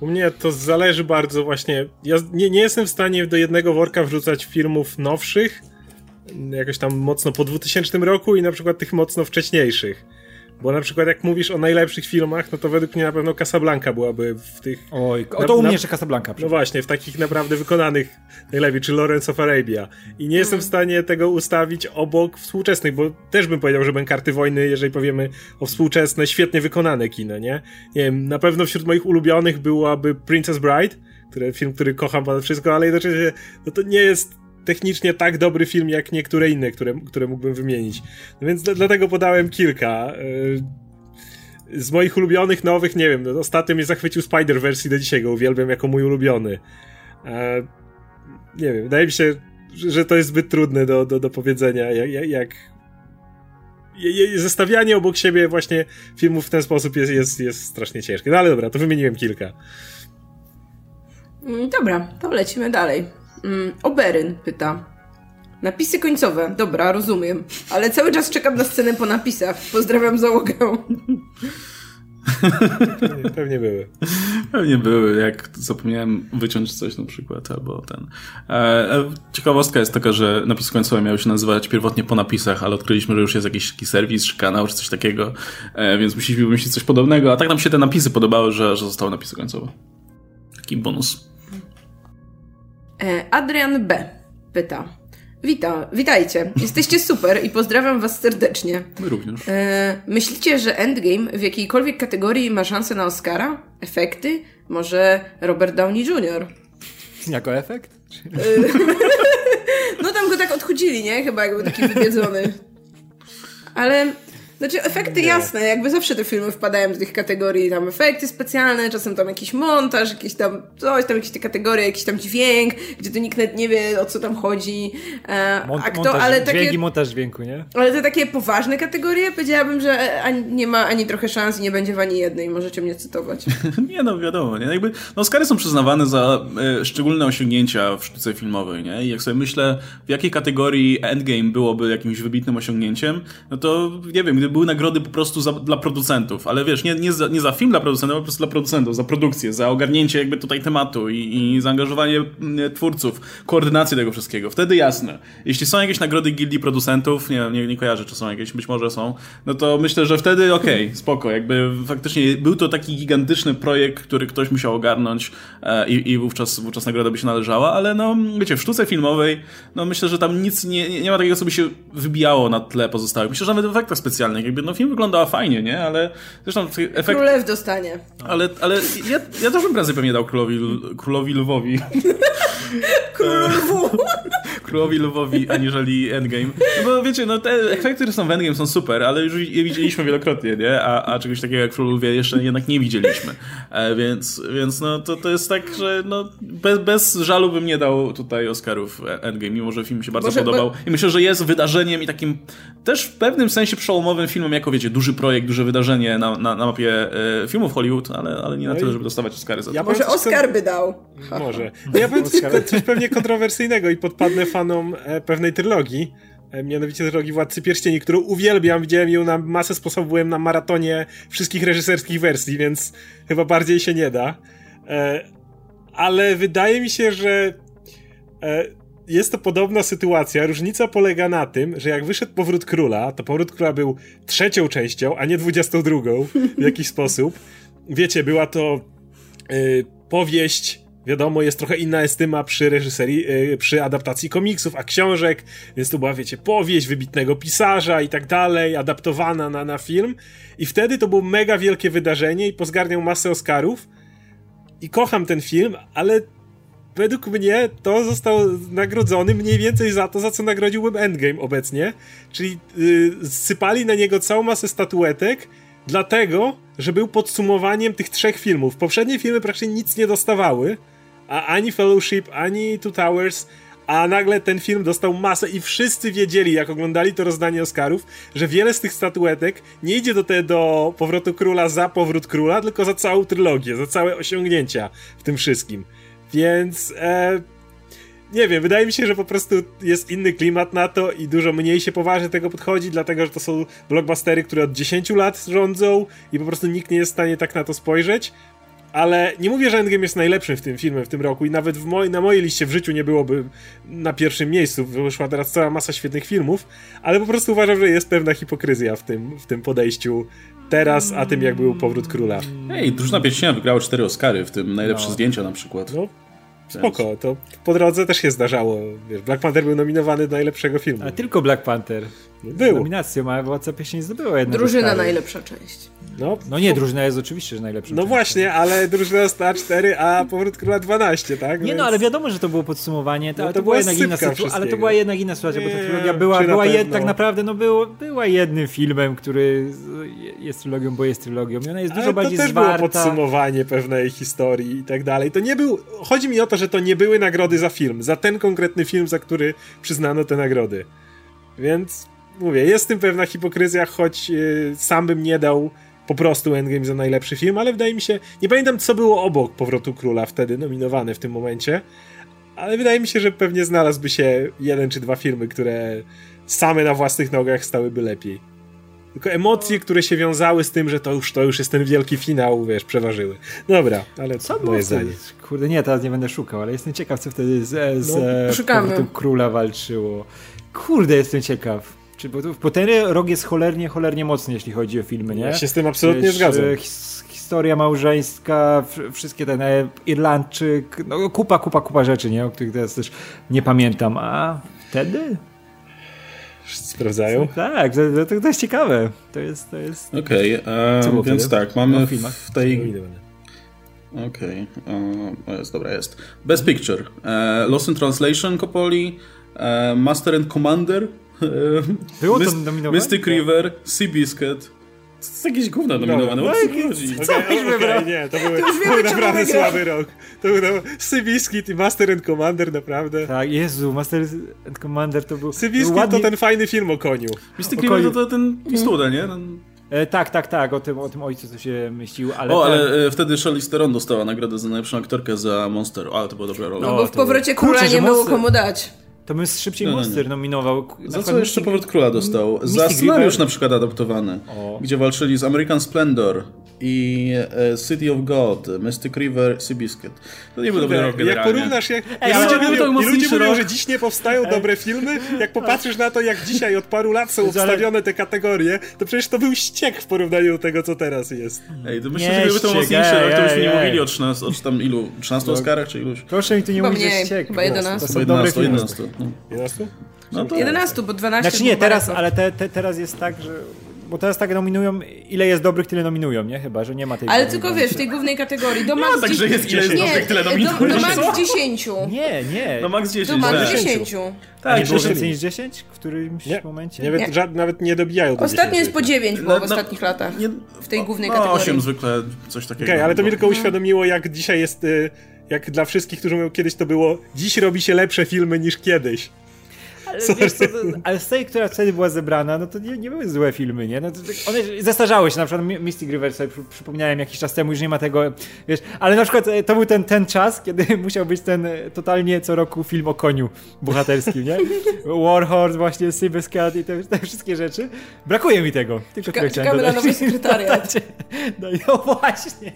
U mnie to zależy bardzo właśnie. Ja nie, nie jestem w stanie do jednego worka wrzucać filmów nowszych, jakoś tam mocno po 2000 roku i na przykład tych mocno wcześniejszych. Bo na przykład jak mówisz o najlepszych filmach, no to według mnie na pewno Casablanca byłaby w tych... Oj, o to u mnie jeszcze Casablanca. No właśnie, w takich naprawdę wykonanych najlepiej, czy Lawrence of Arabia. I nie jestem w stanie tego ustawić obok współczesnych, bo też bym powiedział, że będą karty wojny, jeżeli powiemy o współczesne, świetnie wykonane kino, nie? Nie wiem, na pewno wśród moich ulubionych byłaby Princess Bride, który, film, który kocham ponad wszystko, ale jednocześnie no to nie jest technicznie tak dobry film jak niektóre inne, które, które mógłbym wymienić. No więc dlatego podałem kilka. Y, z moich ulubionych nowych, nie wiem, no ostatnio mnie zachwycił Spider-Verse i do dzisiaj go uwielbiam jako mój ulubiony. E, nie wiem, wydaje mi się, że to jest zbyt trudne do, do, do powiedzenia, jak, jak zestawianie obok siebie właśnie filmów w ten sposób jest, jest, jest strasznie ciężkie. No ale dobra, to wymieniłem kilka. Mm, dobra, to lecimy dalej. Mm, Oberyn pyta. Napisy końcowe. Dobra, rozumiem. Ale cały czas czekam na scenę po napisach. Pozdrawiam załogę. Pewnie, pewnie były. Pewnie były, jak zapomniałem wyciąć coś na przykład, albo ten. E, e, ciekawostka jest taka, że napisy końcowe miały się nazywać pierwotnie po napisach, ale odkryliśmy, że już jest jakiś taki serwis, czy kanał, czy coś takiego, e, więc musieliśmy wymyślić coś podobnego, a tak nam się te napisy podobały, że, że zostały napisy końcowe. Taki bonus. Adrian B. pyta. Witam, witajcie. Jesteście super i pozdrawiam was serdecznie. My również. E, myślicie, że Endgame w jakiejkolwiek kategorii ma szansę na Oscara? Efekty? Może Robert Downey Jr.? Jako efekt? E, [LAUGHS] no tam go tak odchudzili, nie? Chyba jakby taki wybiedzony. Ale znaczy, efekty nie. jasne, jakby zawsze te filmy wpadają do tych kategorii, tam efekty specjalne, czasem tam jakiś montaż, jakieś tam coś, tam jakieś te kategorie, jakiś tam dźwięk, gdzie to nikt nawet nie wie, o co tam chodzi. E, Mont- a kto, montaż, ale takie, dźwięk i montaż dźwięku, nie? Ale te takie poważne kategorie, powiedziałabym, że ani, nie ma ani trochę szans i nie będzie w ani jednej, możecie mnie cytować. [LAUGHS] nie no, wiadomo, nie? Jakby, no Oscary są przyznawane za e, szczególne osiągnięcia w sztuce filmowej, nie? I jak sobie myślę, w jakiej kategorii Endgame byłoby jakimś wybitnym osiągnięciem, no to nie wiem, gdyby były nagrody po prostu za, dla producentów, ale wiesz, nie, nie, za, nie za film dla producentów, ale po prostu dla producentów, za produkcję, za ogarnięcie jakby tutaj tematu i, i zaangażowanie mm, twórców, koordynację tego wszystkiego. Wtedy jasne. Jeśli są jakieś nagrody gildii producentów, nie, nie, nie kojarzę, czy są jakieś, być może są, no to myślę, że wtedy okej, okay, [LAUGHS] spoko, jakby faktycznie był to taki gigantyczny projekt, który ktoś musiał ogarnąć e, i, i wówczas, wówczas nagroda by się należała, ale no, wiecie, w sztuce filmowej, no myślę, że tam nic nie, nie ma takiego, co by się wybijało na tle pozostałych. Myślę, że nawet w efektach specjalnych jakby no film wyglądała fajnie, nie? Ale zresztą efekt... Królew dostanie. Ale, ale ja, ja też bym prędzej pewnie dał królowi, królowi lwowi. [LAUGHS] Królowu. [LAUGHS] Królowi Lwowi, aniżeli Endgame. No bo wiecie, no te efekty, które są w Endgame są super, ale już je widzieliśmy wielokrotnie, nie? A, a czegoś takiego jak Król Lwie jeszcze jednak nie widzieliśmy. E, więc, więc no to, to jest tak, że no bez, bez żalu bym nie dał tutaj Oscarów Endgame, mimo że film mi się bardzo Może, podobał. Bo... I myślę, że jest wydarzeniem i takim też w pewnym sensie przełomowym filmem, jako wiecie, duży projekt, duże wydarzenie na, na, na mapie e, filmów Hollywood, ale, ale nie na no tyle, żeby dostawać Oscary za to. Ja może Oscar by dał. Może. No ja powiem coś, coś pewnie kontrowersyjnego i podpadnę fanom e, pewnej trylogii, e, mianowicie trylogii Władcy Pierścieni, którą uwielbiam, widziałem ją na masę sposobów, byłem na maratonie wszystkich reżyserskich wersji, więc chyba bardziej się nie da. Ale wydaje mi się, że jest to podobna sytuacja. Różnica polega na tym, że jak wyszedł Powrót Króla, to Powrót Króla był trzecią częścią, a nie dwudziestą drugą w jakiś [LAUGHS] sposób. Wiecie, była to powieść wiadomo, jest trochę inna estyma przy reżyserii, yy, przy adaptacji komiksów, a książek, więc to była, wiecie, powieść wybitnego pisarza i tak dalej, adaptowana na, na film. I wtedy to było mega wielkie wydarzenie i pozgarniał masę Oscarów. I kocham ten film, ale według mnie to został nagrodzony mniej więcej za to, za co nagrodziłbym Endgame obecnie. Czyli yy, sypali na niego całą masę statuetek, dlatego, że był podsumowaniem tych trzech filmów. Poprzednie filmy praktycznie nic nie dostawały, a ani Fellowship, ani Two Towers, a nagle ten film dostał masę i wszyscy wiedzieli, jak oglądali to rozdanie Oscarów, że wiele z tych statuetek nie idzie do, te, do Powrotu Króla za Powrót Króla, tylko za całą trylogię, za całe osiągnięcia w tym wszystkim. Więc e, nie wiem, wydaje mi się, że po prostu jest inny klimat na to i dużo mniej się poważnie tego podchodzi, dlatego że to są blockbustery, które od 10 lat rządzą i po prostu nikt nie jest w stanie tak na to spojrzeć. Ale nie mówię, że Endgame jest najlepszym w tym filmem w tym roku i nawet w moj, na mojej liście w życiu nie byłoby na pierwszym miejscu. Wyszła teraz cała masa świetnych filmów, ale po prostu uważam, że jest pewna hipokryzja w tym, w tym podejściu teraz, a tym jak był Powrót Króla. Ej, Drużyna Pierścienia wygrała cztery Oscary, w tym najlepsze no. zdjęcia na przykład. No, spoko, to po drodze też się zdarzało. Wiesz, Black Panther był nominowany do najlepszego filmu. A tylko Black Panther. Był. Nominacją, a Władca Pieśni zdobyła jedną Drużyna najlepsza część. No, no nie, drużyna jest oczywiście, że najlepsza. No część. właśnie, ale drużyna sta 4, a Powrót Króla 12, tak? Nie Więc... no, ale wiadomo, że to było podsumowanie, to, no, to, to była jednak inna sytuacja, ale to była jednak inna sytuacja, bo ta trylogia była, była jed, tak naprawdę, no było, była jednym filmem, który jest trylogią, bo jest trylogią i ona jest dużo ale bardziej to też zwarta. było podsumowanie pewnej historii i tak dalej. To nie był, chodzi mi o to, że to nie były nagrody za film, za ten konkretny film, za który przyznano te nagrody. Więc mówię, jest w tym pewna hipokryzja, choć yy, sam bym nie dał po prostu Endgame za najlepszy film, ale wydaje mi się, nie pamiętam co było obok Powrotu Króla wtedy nominowane w tym momencie, ale wydaje mi się, że pewnie znalazłby się jeden czy dwa filmy, które same na własnych nogach stałyby lepiej. Tylko emocje, które się wiązały z tym, że to już, to już jest ten wielki finał, wiesz, przeważyły. Dobra, ale co moje zdanie. Kurde, nie, teraz nie będę szukał, ale jestem ciekaw, co wtedy z, z no, króla walczyło. Kurde, jestem ciekaw. Czy, bo, rok jest cholernie, cholernie mocny, jeśli chodzi o filmy, nie? Ja się z tym absolutnie Wiesz, zgadzam. E, his, historia małżeńska, wszystkie ten e, Irlandczyk, no kupa, kupa, kupa rzeczy, nie? O których teraz też nie pamiętam. A wtedy? Sprawdzają? Tak, to, to, to jest ciekawe. To jest, to jest... Okej, okay, więc tak, mamy w tej... Okej, okay. jest, dobra, jest. Best Picture. E, Lost in Translation Coppoli, e, Master and Commander, Było to nominowane? Mystic River, Seabiscuit. To jest jakieś gówno nominowane, no, o co chodzi? Co okay, okay, nie, to, były, to był naprawdę słaby rok. To był no, Seabiscuit i Master and Commander, naprawdę. Tak, Jezu, Master and Commander to był... Seabiscuit ładnie... to ten fajny film o koniu. Mystic River to, to ten pistolet, nie? Ten... E, tak, tak, tak, o tym, o tym ojcu, co się myślił, ale... O, ale e, wtedy Charlize Theron dostała nagrodę za najlepszą aktorkę za Monster, ale to była dobra rola. No bo w powrocie króla nie było komu dać. To bym szybciej no, no Monster nominował. Za co jeszcze Powrót Króla dostał? Za scenariusz na przykład adaptowany, o. gdzie walczyli z American Splendor, i e, City of God, Mystic River, Seabiscuit. To nie był dobry rok generalnie. Jak porównasz, jak, Ej, jak ludzie, mówią, ludzie mówią, że dziś nie powstają dobre filmy, jak popatrzysz na to, jak dzisiaj od paru lat są [LAUGHS] ustawione te kategorie, to przecież to był ściek w porównaniu do tego, co teraz jest. Ej, to myślę, nie, że gdyby to mocniejszy rok, to byśmy nie mówili o 13, o tam ilu, 13 no. Oscarach, czy iluś? Proszę mi tu nie mówić, że ściek. Chyba 11. To są 11, 11. 11? No to 11, bo 12 Znaczy nie, teraz, ale te, te, teraz jest tak, że bo teraz tak nominują, ile jest dobrych, tyle nominują, nie? Chyba, że nie ma tej... Ale tylko wiesz, w tej głównej kategorii, do max... No, także jest ile jest dobrych, tyle nominują. Do, do max 10. Nie, nie. Do max 10, Do max 10. Tak, nie było więcej niż 10 w którymś nie, momencie? Nawet, nie. Żad, nawet nie dobijają do Ostatnio jest po 9 było no, w no, ostatnich latach. Nie, w tej głównej no, kategorii. 8 zwykle, coś takiego. Okej, okay, ale to mi tylko uświadomiło, jak dzisiaj jest... Y, jak dla wszystkich, którzy mówią kiedyś to było, dziś robi się lepsze filmy niż kiedyś. Ale, wiesz, co, ale z tej, która wtedy była zebrana, no to nie, nie były złe filmy, nie? No to, tak, one zestarzały się, na przykład Mystic River sobie przypomniałem jakiś czas temu, już nie ma tego, wiesz, ale na przykład e, to był ten, ten czas, kiedy [LAUGHS] musiał być ten e, totalnie co roku film o koniu bohaterskim, nie? [LAUGHS] Warhorse, właśnie Seabiscuit i te, te, wszystkie rzeczy. Brakuje mi tego. Tylko Czeka, czekamy na nowy sekretariat. [LAUGHS] No, no właśnie.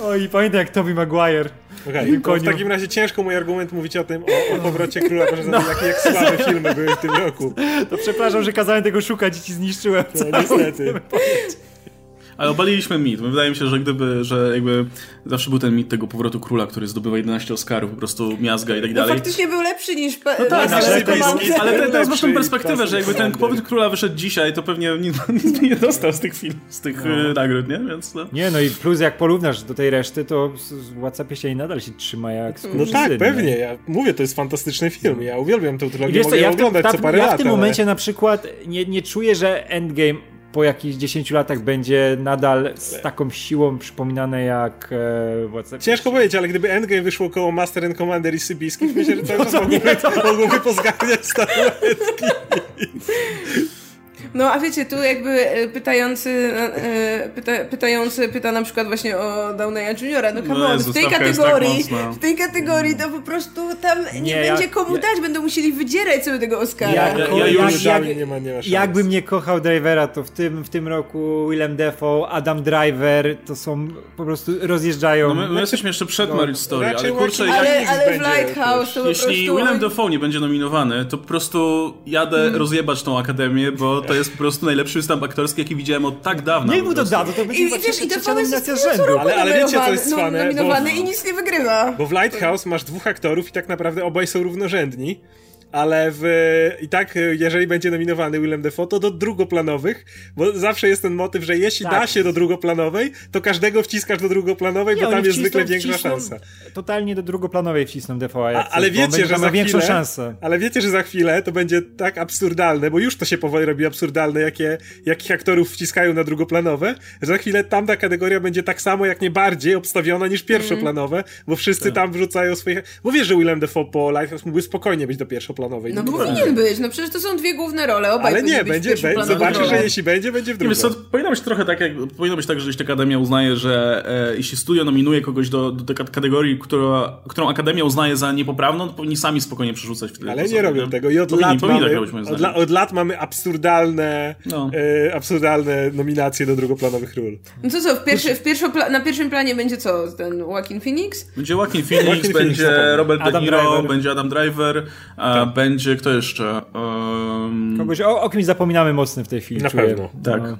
Oj, pamiętam jak Toby Maguire Okay, w takim razie ciężko mój argument mówić o tym, o, o powrocie króla, no. jak, jak słabe filmy były w tym roku. To przepraszam, że kazałem tego szukać i ci zniszczyłem. No, niestety. Ale obaliliśmy mit. Wydaje mi się, że gdyby, że jakby zawsze był ten mit tego powrotu króla, który zdobywa 11 Oscarów, po prostu miazga i tak no dalej. No faktycznie był lepszy niż no tak, ale, ale teraz masz tą perspektywę, że jakby ten powrót króla wyszedł dzisiaj, to pewnie [LAUGHS] nikt nie dostał z tych filmów, z tych no. nagród, nie? Więc no. Nie, no i plus jak porównasz do tej reszty, to Władca Pierścieni nadal się trzyma jak No tak, pewnie. Ja mówię, to jest fantastyczny film. Ja uwielbiam tę trylogię, mogę ja oglądać ta, co parę lat. Ja w tym momencie na przykład nie, nie czuję, że Endgame po jakichś 10 latach będzie nadal z taką siłą przypominane jak e, Ciężko powiedzieć, ale gdyby Endgame wyszło koło Master and Commander i Sybiski, myślę, że to, no to mogłoby, to... mogłoby pozgarniać statuetki. [LAUGHS] No a wiecie, tu jakby e, pytający, e, pyta, pytający pyta na przykład właśnie o Downeya Juniora. No come no, on, w tej tak kategorii, tak w tej kategorii to po prostu tam nie, nie będzie ja, komu ja, dać, będą musieli wydzierać sobie tego Oscara. Ja, ja, ja już jak, nie ma, nie ma jakbym nie kochał Drivera, to w tym, w tym roku Willem Dafoe, Adam Driver, to są po prostu rozjeżdżają. No my, my jesteśmy jeszcze przed no, Marriage Story, ale kurczę, ale, ale w Lighthouse to Jeśli prostu... Willem Dafoe nie będzie nominowany, to po prostu jadę hmm. rozjebać tą akademię, bo to jest po prostu najlepszy występ aktorski, jaki widziałem od tak dawna. Nie mu to da, to będzie I, wiesz, i to nominacja z rzędu. Ale, ale wiecie, co jest cwane? Nominowany bo, i nic nie wygrywa. Bo w Lighthouse masz dwóch aktorów i tak naprawdę obaj są równorzędni ale w, i tak, jeżeli będzie nominowany Willem Dafoe, to do drugoplanowych, bo zawsze jest ten motyw, że jeśli tak. da się do drugoplanowej, to każdego wciskasz do drugoplanowej, nie, bo tam jest zwykle większa szansa. Totalnie do drugoplanowej wcisną Dafoe. A, ale wiecie, że za chwilę, szansę. Ale wiecie, że za chwilę to będzie tak absurdalne, bo już to się powoli robi absurdalne, jakie, jakich aktorów wciskają na drugoplanowe, że za chwilę tamta kategoria będzie tak samo, jak nie bardziej obstawiona niż pierwszoplanowe, bo wszyscy tak. tam wrzucają swoich... Bo wiesz, że Willem Dafoe po Lighthouse mógłby spokojnie być do pierwszoplanowej drugoplanowej. No powinien być, no przecież to są dwie główne role, obaj Ale nie, będzie, będzie zobaczysz, że jeśli będzie, będzie w drugą. co, powinno być trochę tak, jak, powinno być tak, że jeśli Akademia uznaje, że e, jeśli studio nominuje kogoś do, do tej kategorii, która, którą Akademia uznaje za niepoprawną, to powinni sami spokojnie przerzucać wtedy. Ale nie robią tego i od powinni, lat powinni mamy, tak od, od, lat mamy absurdalne, no. e, absurdalne nominacje do drugoplanowych ról. No to co, w pierwszy, w pierwszy na pierwszym planie będzie co? Ten Joaquin Phoenix? Będzie Joaquin Phoenix, Joaquin będzie Phoenix, Robert De Niro, będzie Adam Driver, a tak. Będzie kto jeszcze? Um... Kogoś, o, o kimś zapominamy mocno w tej chwili. Na czuję. pewno. Tak. No.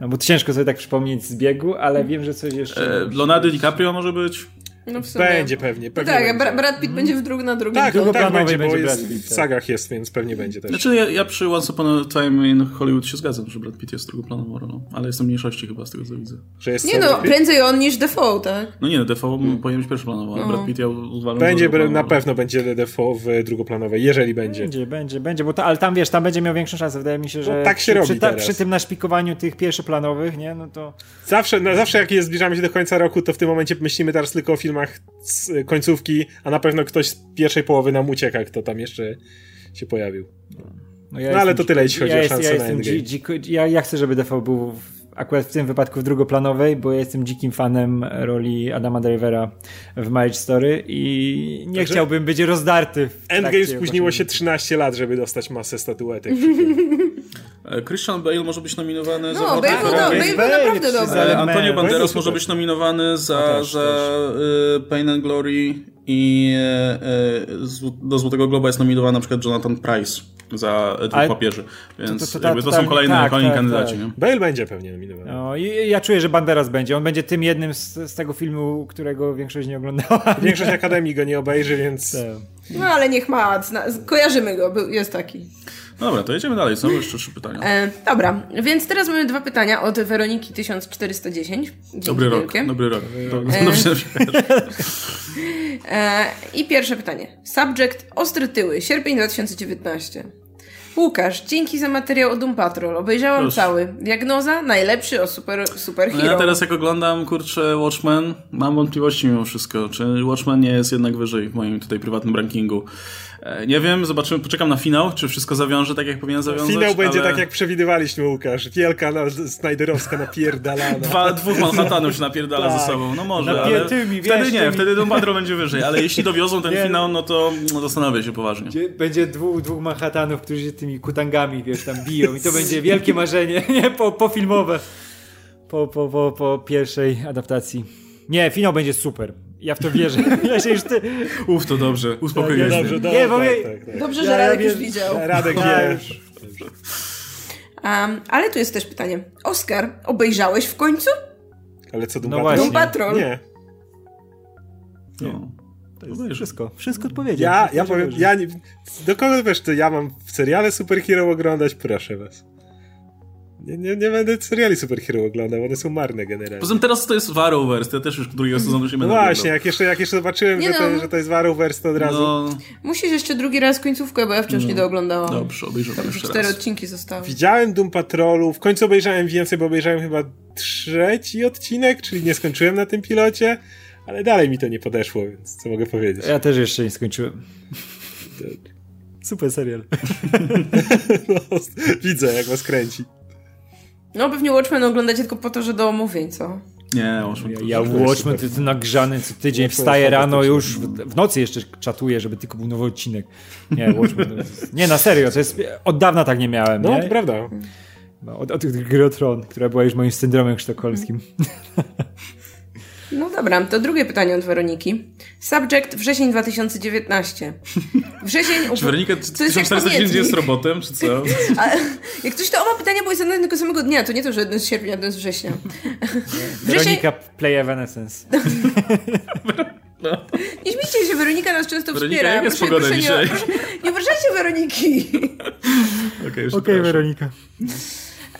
no bo ciężko sobie tak przypomnieć z biegu, ale wiem, że coś jeszcze... E, Leonardo DiCaprio może być? No będzie pewnie. pewnie tak, będzie. Brad Pitt będzie w drugim na drugim. Tak, no, tak będzie, bo jest, Pitt, w tak. sagach jest, więc pewnie będzie też. Znaczy ja, ja przy Once Upon a Time in Hollywood się zgadzam, że Brad Pitt jest drugoplanową rolą, ale jestem w mniejszości chyba z tego co widzę. Że jest nie no, prędzej on niż Defoe, tak? No nie no, Defoe hmm. powinien być pierwszoplanowy, a no. Brad Pitt ja uważam, Będzie, na pewno będzie Defoe w drugoplanowej, jeżeli będzie. Będzie, będzie, będzie, bo to, ale tam wiesz, tam będzie miał większą szansę, wydaje mi się, że no, tak się przy, robi przy, przy tym naszpikowaniu tych pierwszoplanowych, nie, no to... Zawsze, no, zawsze jak jest, zbliżamy się do końca roku, to w tym momencie myślimy teraz tylko o filmach końcówki, a na pewno ktoś z pierwszej połowy nam ucieka, kto tam jeszcze się pojawił. No, ja no ale to tyle, jeśli chodzi ja o szansę ja na dzi, ja, ja chcę, żeby Defoe był w, akurat w tym wypadku w drugoplanowej, bo ja jestem dzikim fanem roli Adama Drivera w Marriage Story i nie Także chciałbym być rozdarty. Endgame spóźniło się 13 lat, żeby dostać masę statuetek. [LAUGHS] E, Christian Bale może być nominowany no, za... No, Bale, Bale, Bale, Bale naprawdę dobry. Antonio Banderas może być nominowany za, za y, Pain and Glory i do Złotego Globa jest nominowany na przykład Jonathan Price za dwóch Ale papieży. Więc to, to, to, to są kolejne, tak, kolejni tak, kandydaci. Tak. Bale będzie pewnie nominowany. No, i ja czuję, że Banderas będzie. On będzie tym jednym z, z tego filmu, którego większość nie oglądała. [LAUGHS] Większość Akademii go nie obejrzy, więc... No ale niech ma, kojarzymy go, jest taki. Dobra, to jedziemy dalej. Są jeszcze trzy pytania. E, dobra, więc teraz mamy dwa pytania od Weroniki 1410. Dobry rok, dobry rok. E, e, I pierwsze pytanie. Subject Ostre tyły, sierpień 2019. Łukasz, dzięki za materiał o Doom Patrol. Obejrzałam Proszę. cały. Diagnoza? Najlepszy o super, super hero. No ja teraz jak oglądam, kurczę, Watchmen, mam wątpliwości mimo wszystko. Czy Watchmen nie jest jednak wyżej w moim tutaj prywatnym rankingu. E, nie wiem, zobaczymy, poczekam na finał, czy wszystko zawiąże tak, jak powinien zawiązać. Finał będzie ale... tak, jak przewidywaliśmy, Łukasz. Wielka na, Snyderowska napierdalana. Dwa, dwóch Manhattanów się napierdala tak. ze sobą, no może, ale wtedy wiesz, nie, tymi... wtedy Doom Patrol będzie wyżej, ale jeśli dowiozą ten nie. finał, no to no, zastanawiam się poważnie. Będzie dwóch, dwóch Manhattanów, którzy się tymi kutangami, wiesz, tam biją i to będzie wielkie marzenie, [LAUGHS] nie, po, po filmowe. Po, po, po, po pierwszej adaptacji. Nie, finał będzie super. Ja w to wierzę. [LAUGHS] Ja się już ty... Uf, to dobrze. Uspokojenie. Dobrze, dobrze, nie, bo tak, tak, tak. dobrze, że ja, Radek ja już widział. Radek [LAUGHS] wie już. Um, ale tu jest też pytanie. Oskar, obejrzałeś w końcu? Ale co Doom no Patrol? Doom Patrol. Nie. Nie. To jest wszystko. Wszystko odpowiedział. Ja, ja powiem, ja nie, do kogo wiesz, to ja mam w seriale superhero oglądać? Proszę was. Nie, nie, nie będę seriali superhero oglądał, one są marne generalnie. Poza tym teraz to jest Arrowverse, ja też już drugiego sezonu się będę No właśnie, jak jeszcze, jak jeszcze zobaczyłem, że, no. to, że to jest Arrowverse, to od razu... No. Musisz jeszcze drugi raz końcówkę, bo ja wciąż no. nie dooglądałam. Dobrze, obejrzałem jeszcze cztery raz. odcinki zostały. Widziałem Doom Patrolu, w końcu obejrzałem więcej, bo obejrzałem chyba trzeci odcinek, czyli nie skończyłem na tym pilocie, ale dalej mi to nie podeszło, więc co mogę powiedzieć. Ja też jeszcze nie skończyłem. Super serial. [LAUGHS] no, widzę, jak was kręci. No pewnie Watchmen oglądacie tylko po to, że do omówień, co? Nie, Watchmen. Ja, ja Watchmen to jest nagrzany co tydzień, wstaję rano już, w, w, nocy jeszcze czatuję, żeby tylko był nowy odcinek. Nie, Watchmen. Jest, nie, na serio, to jest, od dawna tak nie miałem, No, nie? to prawda. No, od, od gry o Tron, która była już moim syndromem sztokholmskim. [LAUGHS] No dobra, to drugie pytanie od Weroniki. Subject wrzesień 2019. Wrzesień... Czy Weronika 1490 jest robotem, czy co? A, jak coś to oba pytania były zadane tego samego dnia, to nie to, że jeden z sierpnia, jeden z września. Wrzesień... Weronika play Evanescence. No. [LAUGHS] Nie śmiejcie się, Weronika nas często Weronika, wspiera. Jak jest proszę, proszę? Nie, proszę, nie wreszcie Weroniki. [LAUGHS] Okej, okay, okay, Weronika.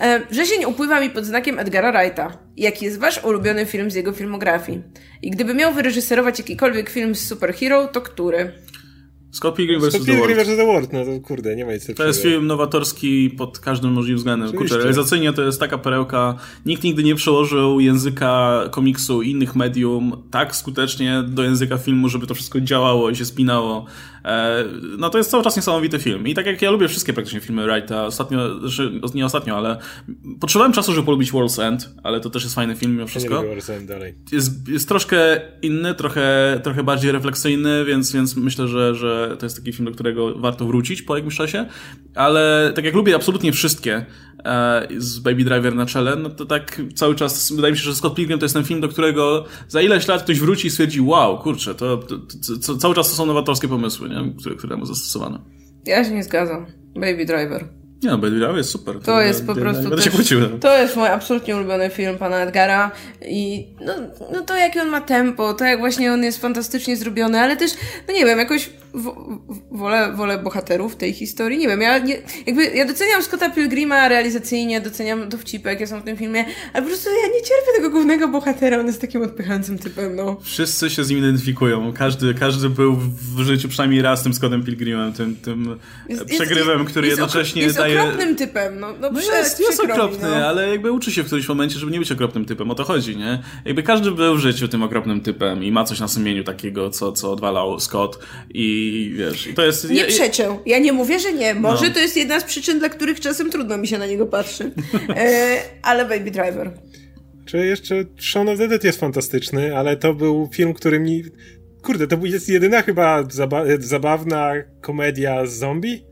E, wrzesień upływa mi pod znakiem Edgara Wrighta. Jaki jest wasz ulubiony film z jego filmografii? I gdyby miał wyreżyserować jakikolwiek film z superhero, to który? Scott Pilgrim vs. Pilgrim vs. The World, no to kurde, nie ma nic To jest film nowatorski pod każdym możliwym względem. Kurczę, realizacyjnie to jest taka perełka. Nikt nigdy nie przełożył języka komiksu i innych medium tak skutecznie do języka filmu, żeby to wszystko działało i się spinało. E, no to jest cały czas niesamowity film. I tak jak ja lubię wszystkie praktycznie filmy Wrighta, ostatnio, że, nie ostatnio, ale potrzebowałem czasu, żeby polubić World's End, ale to też jest fajny film mimo wszystko. Nie World's End dalej. Jest, jest troszkę inny, trochę, trochę bardziej refleksyjny, więc, więc myślę, że, że to jest taki film, do którego warto wrócić po jakimś czasie. Ale tak jak lubię absolutnie wszystkie z Baby Driver na czele, no to tak cały czas wydaje mi się, że Scott Pilgrim to jest ten film, do którego za ileś lat ktoś wróci i stwierdzi, wow, kurczę, to, to, to, to cały czas to są nowatorskie pomysły, nie? Które, które mu zastosowano. Ja się nie zgadzam. Baby Driver. Nie no, Baby Driver jest super. To, to jest po prostu... Będę się kłócił. To jest mój absolutnie ulubiony film pana Edgara i no, no to jakie on ma tempo, to jak właśnie on jest fantastycznie zrobiony, ale też, no nie wiem, jakoś wolę, wolę bohaterów tej historii. Nie wiem, ja nie, jakby, ja doceniam Scotta Pilgrima realizacyjnie, doceniam dowcipek, jakie są w tym filmie, ale po prostu ja nie cierpię tego głównego bohatera, on jest takim odpychającym typem, no. Wszyscy się z nim identyfikują. Każdy, każdy był w życiu przynajmniej raz tym Scottem Pilgrimem, tym, tym jest, przegrywem, jest, który jest jednocześnie jest daje... Jest okropnym typem, no, no, no jest, jest okropny, no. ale jakby uczy się w którymś momencie, żeby nie być okropnym typem, o to chodzi, nie? Jakby każdy był w życiu tym okropnym typem i ma coś na sumieniu takiego, co, co odwalał Scott i i wiesz, i to jest... Nie przeciął. Ja nie mówię, że nie. Może no. to jest jedna z przyczyn, dla których czasem trudno mi się na niego patrzy. [LAUGHS] E, ale Baby Driver. Czy jeszcze Shaun of the Dead jest fantastyczny, ale to był film, który mi... Kurde, to jest jedyna chyba zaba zabawna komedia z zombie?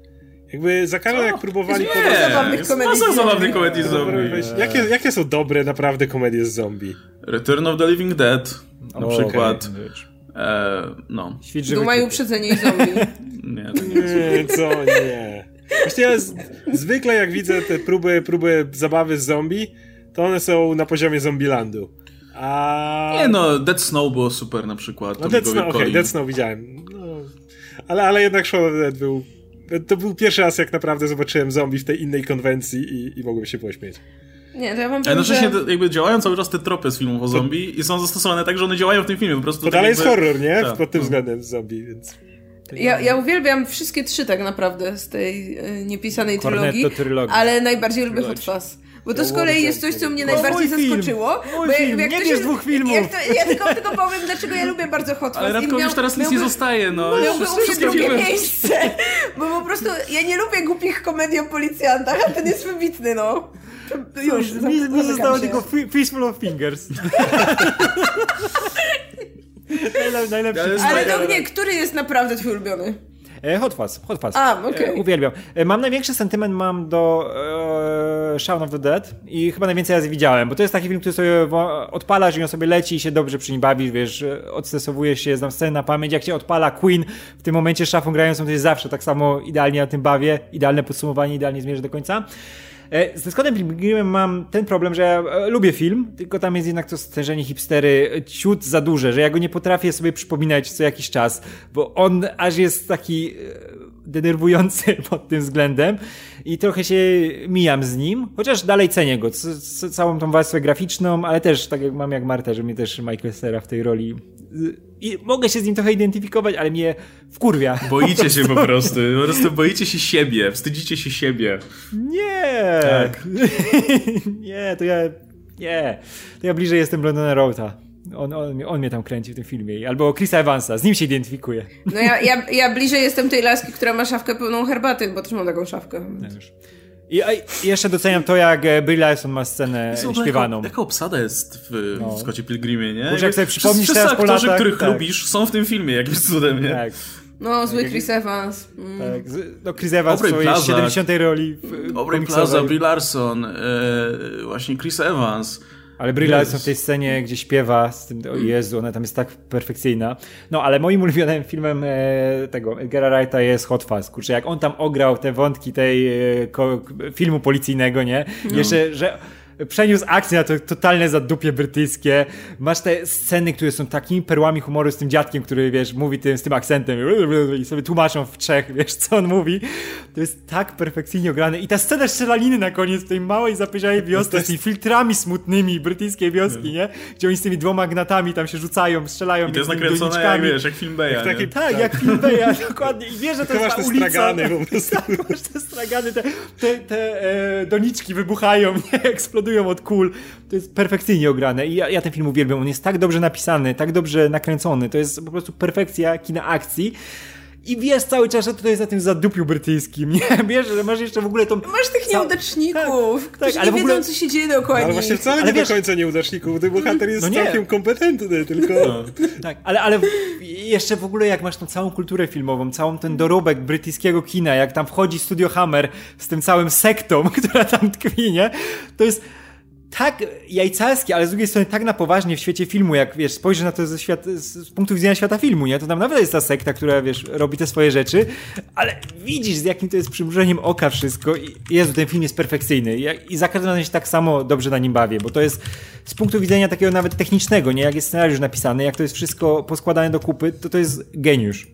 Jakby za każdym jak próbowali... Jest podać... zabawnych komedii masa zabawnych komedii z zombie. Jakie, jakie są dobre naprawdę komedie z zombie? Return of the Living Dead na o, przykład. Okay. E, no. Duma i uprzedzenie i zombie. [LAUGHS] nie, nie, co nie. Właściwie ja z, zwykle jak widzę te próby, próby zabawy z zombie, to one są na poziomie Zombielandu. A... Nie no, Dead Snow było super na przykład. No Dead Snow, okej, okay, Dead Snow widziałem. No, ale, ale jednak Shaun of the Dead był... To był pierwszy raz, jak naprawdę zobaczyłem zombie w tej innej konwencji i, i mogłem się pośmieć. Nie, to ja mam Jednocześnie że... jakby działają cały czas te tropy z filmów o zombie i są zastosowane tak, że one działają w tym filmie. Po prostu to tak dalej jakby... jest horror, nie? Tak. Pod tym względem zombie, więc... Ja, ja uwielbiam wszystkie trzy tak naprawdę z tej y, niepisanej trylogii, ale najbardziej lubię Hot Fuzz. Bo to z kolei jest coś, co mnie najbardziej zaskoczyło. Mój bo film. Jak nie wiesz dwóch filmów. To, ja tylko, tylko powiem, dlaczego ja lubię bardzo Hot Fuzz. Ale Radko już teraz nic nie zostaje, no. Miałby u mnie drugie filmy. miejsce. Bo po prostu ja nie lubię głupich komedii o policjantach, a ten jest wybitny, no. Już, mi, mi zostało tylko Fistful of Fingers. [LAUGHS] Najlepszy. Ale, ale no nie, który jest naprawdę twój ulubiony? E, Hot Fuzz, Hot Fuzz. A. Okay. E, uwielbiam. E, mam największy sentyment mam do e, Shaun of the Dead i chyba najwięcej razy widziałem, bo to jest taki film, który sobie odpalasz i on sobie leci i się dobrze przy nim bawisz, wiesz, odstresowujesz się, znam scenę na pamięć, jak się odpala Queen w tym momencie szafą grającą, to jest zawsze tak samo idealnie na tym bawie, idealne podsumowanie, idealnie zmierzę do końca. E, ze Scottem Pilgrimem mam ten problem, że ja e, lubię film, tylko tam jest jednak to stężenie hipstery ciut za duże, że ja go nie potrafię sobie przypominać co jakiś czas, bo on aż jest taki e, denerwujący [LAUGHS] pod tym względem i trochę się mijam z nim, chociaż dalej cenię go, całą tą warstwę graficzną, ale też tak jak mam jak Marta, że mnie też Michael Cera w tej roli i mogę się z nim trochę identyfikować, ale mnie wkurwia. [LAUGHS] Boicie po się po [LAUGHS] prostu. Po prostu boicie się siebie. Wstydzicie się siebie. Nie. Tak. [LAUGHS] nie, to ja... Nie. To ja bliżej jestem Brandona Rota. On, on, on mnie tam kręci w tym filmie. Albo Chrisa Evansa, z nim się identyfikuję. No ja, ja, ja bliżej jestem tej laski, która ma szafkę pełną herbaty, bo też mam taką szafkę. I, I, jeszcze doceniam to, jak e, Brie Larson ma scenę Zobacz, śpiewaną. Jaka, jaka obsada jest w, no. w Scottie Pilgrimie, nie? Może jak sobie przypomnisz Wszyscy teraz aktorzy, latach, których tak. lubisz, są w tym filmie jakimś cudem, nie? Tak. No, zły Chris Evans. Mm. Tak, no Chris Evans Aubrey w swojej 70. roli Aubrey Plaza, Brie Larson, e, właśnie Chris Evans. Ale Brie Larson w tej scenie, gdzie śpiewa z tym, o Jezu, ona tam jest tak perfekcyjna. No, ale moim ulubionym filmem e, tego Edgara Wrighta jest Hot Fuzz. Kurczę, jak on tam ograł te wątki tej e, ko, filmu policyjnego, nie? No. Jeszcze, że przeniósł akcję na to totalne zadupie brytyjskie. Masz te sceny, które są takimi perłami humoru z tym dziadkiem, który, wiesz, mówi tym, z tym akcentem i sobie tłumaczą w Czech, [LAUGHS] wiesz, co on mówi. To jest tak perfekcyjnie ograne. I ta scena strzelaniny na koniec w tej małej, zapyziałej wiosce jest... z tymi filtrami smutnymi brytyjskiej wioski, nie? Gdzie oni z tymi dwoma gnatami tam się rzucają, strzelają. I to jest nakręcone jak, wiesz, jak film Beja, jak Tak, jak film Beja, [LAUGHS] dokładnie. I wiesz, że to jest ta ulica. Stragany, [LAUGHS] tak, masz te stragany, te, te, te e, doniczki wybuchają, nie? Eksplodują od kul. To jest perfekcyjnie ograne i ja, ja ten film uwielbiam. On jest tak dobrze napisany, tak dobrze nakręcony. To jest po prostu perfekcja kina akcji. i wiesz cały czas, że to jest na tym zadupiu brytyjskim, [LAUGHS] nie? Wiesz, że masz jeszcze w ogóle tą... Masz tych nieudaczników, tak, którzy tak, ale nie ogóle... wiedzą, co się dzieje dookoła Ale właśnie wcale ale nie wiesz... do końca nieudaczników, ten bohater jest no całkiem kompetentny, tylko... No. Tak, ale, ale jeszcze w ogóle jak masz tą całą kulturę filmową, całą ten dorobek brytyjskiego kina, jak tam wchodzi Studio Hammer z tym całym sektą, [LAUGHS] która tam tkwi, nie? To jest tak jajcarskie, ale z drugiej strony tak na poważnie w świecie filmu, jak wiesz, spojrzysz na to ze świat, z punktu widzenia świata filmu, nie? To tam nawet jest ta sekta, która wiesz, robi te swoje rzeczy, ale widzisz z jakim to jest przymrużeniem oka wszystko i Jezu, ten film jest perfekcyjny i za każdym razem się tak samo dobrze na nim bawię, bo to jest z punktu widzenia takiego nawet technicznego, nie? Jak jest scenariusz napisany, jak to jest wszystko poskładane do kupy, to to jest geniusz.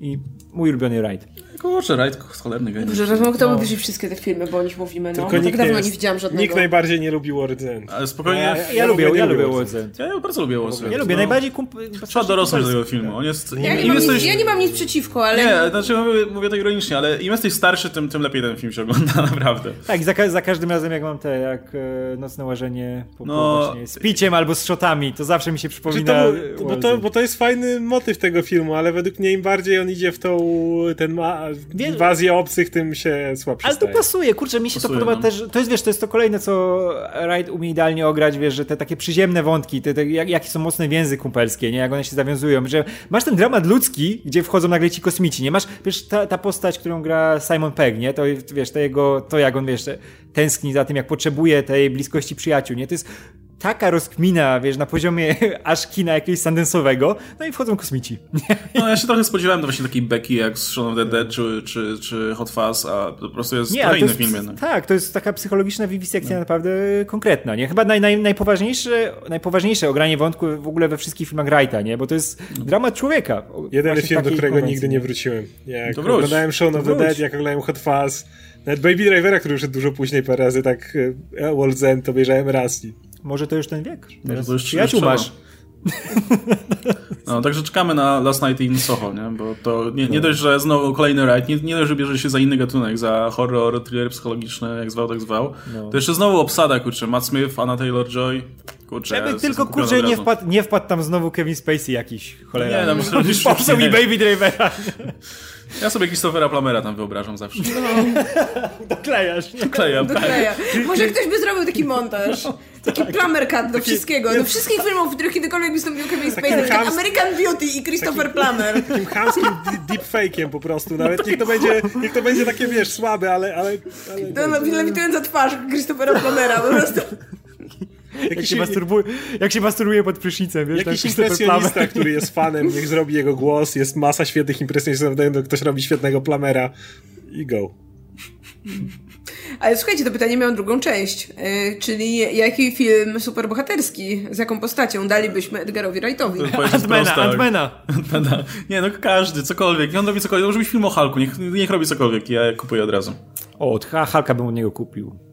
I mój ulubiony ride. Kurczę, Rajd cholerny geniusz. Dobrze, że kto no. obejrzeć wszystkie te filmy, bo o nich mówimy, no. Tylko tak dawno nie, nie widziałam żadnego. Nikt najbardziej nie lubił World's End. Ale spokojnie. Ja, ja, ja lubię, ja lubię World's End. Ja bardzo lubię World's End. Ja lubię, no. najbardziej kump... Trzeba dorosnąć do tego filmu. On jest... Ja, nie mam, jesteś... ja nie mam nic przeciwko, ale... Nie, znaczy mówię, mówię to ironicznie, ale im jesteś starszy, tym, tym lepiej ten film się ogląda, [LAUGHS] naprawdę. Tak, za, za każdym razem jak mam te, jak e, nocne łażenie po, no... po z piciem albo z shotami, to zawsze mi się przypomina... To, bo, to, bo to jest fajny motyw tego filmu, ale według mnie im bardziej on idzie w tą ten ma, inwazję obcych, tym się słabszy Ale to pasuje, kurczę, mi się pasuje, to podoba no. też, to jest, wiesz, to jest to kolejne, co Wright umie idealnie ograć, wiesz, że te takie przyziemne wątki, te, te jak, jakie są mocne więzy kumpelskie, nie, jak one się zawiązują, że masz ten dramat ludzki, gdzie wchodzą nagle ci kosmici, nie, masz, wiesz, ta, ta postać, którą gra Simon Pegg, nie, to, wiesz, to jego, to jak on, wiesz, tęskni za tym, jak potrzebuje tej bliskości przyjaciół, nie, to jest taka rozkmina, wiesz, na poziomie [LAUGHS] aż kina jakiegoś sandensowego, no i wchodzą kosmici. [LAUGHS] No ja się trochę spodziewałem do właśnie takiej beki jak z Shaun of the Dead czy, czy, czy Hot Fuzz, a po prostu jest nie, to inny film jednak. Tak, to jest taka psychologiczna wiwisekcja no. naprawdę konkretna, nie? Chyba naj, naj, najpoważniejsze, najpoważniejsze ogranie wątku w ogóle we wszystkich filmach Wrighta, nie? Bo to jest no. dramat człowieka. Jeden film, do którego konwencji. nigdy nie wróciłem. Jak to oglądałem Shaun of the Dead, jak oglądałem Hot Fuzz, nawet Baby Drivera, który już dużo później parę razy, tak e, World's End obejrzałem raz i może to już ten wiek. Teraz to już przyjaciół masz. [LAUGHS] No, także czekamy na Last Night in Soho, nie? Bo to nie, nie no. dość, że znowu kolejny rajd, nie, nie dość, że bierze się za inny gatunek, za horror, thriller psychologiczny, jak zwał, tak zwał, no. to jeszcze znowu obsada, kurczę, Matt Smith, Anna Taylor-Joy, kurczę. Żeby tylko, kurczę, nie wpadł, nie wpadł tam znowu Kevin Spacey jakiś, cholera. Nie, no myślę, że... [LAUGHS] Popsuł mi Baby Drivera. Ja sobie Christophera Plamera tam wyobrażam zawsze. No. [LAUGHS] Doklejasz. Doklejam, Dokleja. tak. Może ktoś by zrobił taki montaż. Taki tak. plumber cut do wszystkiego. Do wszystkich filmów, w których kiedykolwiek wystąpił Kevin Spacey. Tak American Beauty i Christopher Plummer. Takim chamskim deepfake'iem po prostu. Nawet niech to będzie, niech to będzie takie, wiesz, słabe, ale... ale, ale no, no, lewitująca twarz Christophera Plumera po prostu. Jak, się masturbuje, jak się masturbuje pod prysznicem, wiesz? Jakiś impresjonista, który jest fanem, niech zrobi jego głos, jest masa świetnych impresjonistów, ktoś robi świetnego plamera i go. Ale słuchajcie, to pytanie miało drugą część, yy, czyli jaki film superbohaterski, z jaką postacią dalibyśmy Edgarowi Wrightowi? Antmana, Antmana. Antmana. Nie, no każdy, cokolwiek. On robi cokolwiek. Może być film o Hulku, niech, niech robi cokolwiek, ja kupuję od razu. O, Hulka bym od niego kupił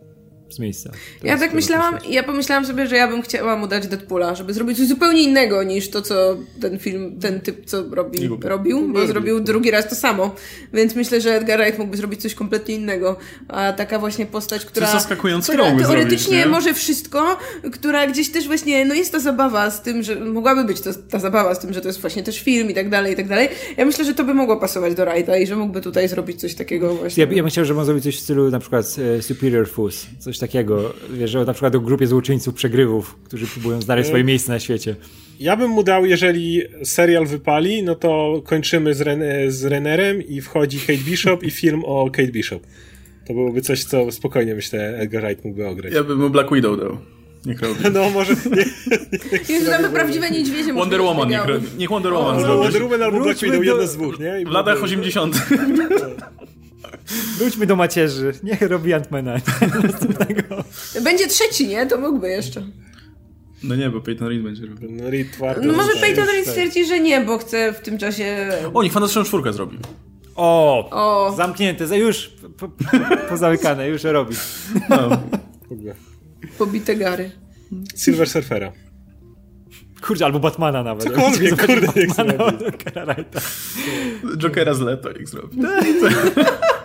z miejsca. To ja tak myślałam, ja pomyślałam sobie, że ja bym chciała mu dać Deadpoola, żeby zrobić coś zupełnie innego niż to, co ten film, ten typ, co robi, robił, bo zrobił drugi raz to samo. Więc myślę, że Edgar Wright mógłby zrobić coś kompletnie innego. A taka właśnie postać, która, coś zaskakujące która teoretycznie zrobić, może wszystko, która gdzieś też właśnie, no jest ta zabawa z tym, że mogłaby być to, ta zabawa z tym, że to jest właśnie też film i tak dalej, i tak dalej. Ja myślę, że to by mogło pasować do Wrighta i że mógłby tutaj zrobić coś takiego właśnie. Ja, ja bym chciał, żeby on zrobić coś w stylu na przykład e, Superior Foods, coś takiego, wiesz, że na przykład o grupie złoczyńców przegrywów, którzy próbują znaleźć swoje miejsce na świecie. Ja bym mu dał, jeżeli serial wypali, no to kończymy z, Ren z Rennerem i wchodzi Kate Bishop i film o Kate Bishop. To byłoby coś, co spokojnie myślę Edgar Wright mógłby ograć. Ja bym mu Black Widow dał. Niech robi. No może... Nie, [LAUGHS] Jezu, mamy prawdziwe niedźwiedzie. Wonder Woman, niech, niech Wonder Woman o, zrobi. Wonder Woman albo Black Widow, jedno z dwóch, nie? I w latach 80. [LAUGHS] Wróćmy do macierzy. Niech robi Antmana. [LAUGHS] Będzie trzeci, nie? To mógłby jeszcze. No nie, bo Peyton Reed będzie robił. No, Reed twardo no może Peyton Reed stwierdzi, że nie, bo chce w tym czasie... O, niech Fantastyczną czwórkę zrobi. O, o. zamknięte, już po, po, pozamykane, już robi. No. Pobite gary. Silver Surfera. Kurde, albo Batmana nawet. Cokolwiek, kurde, Batmana, Jokera z Leto ich zrobi. [LAUGHS]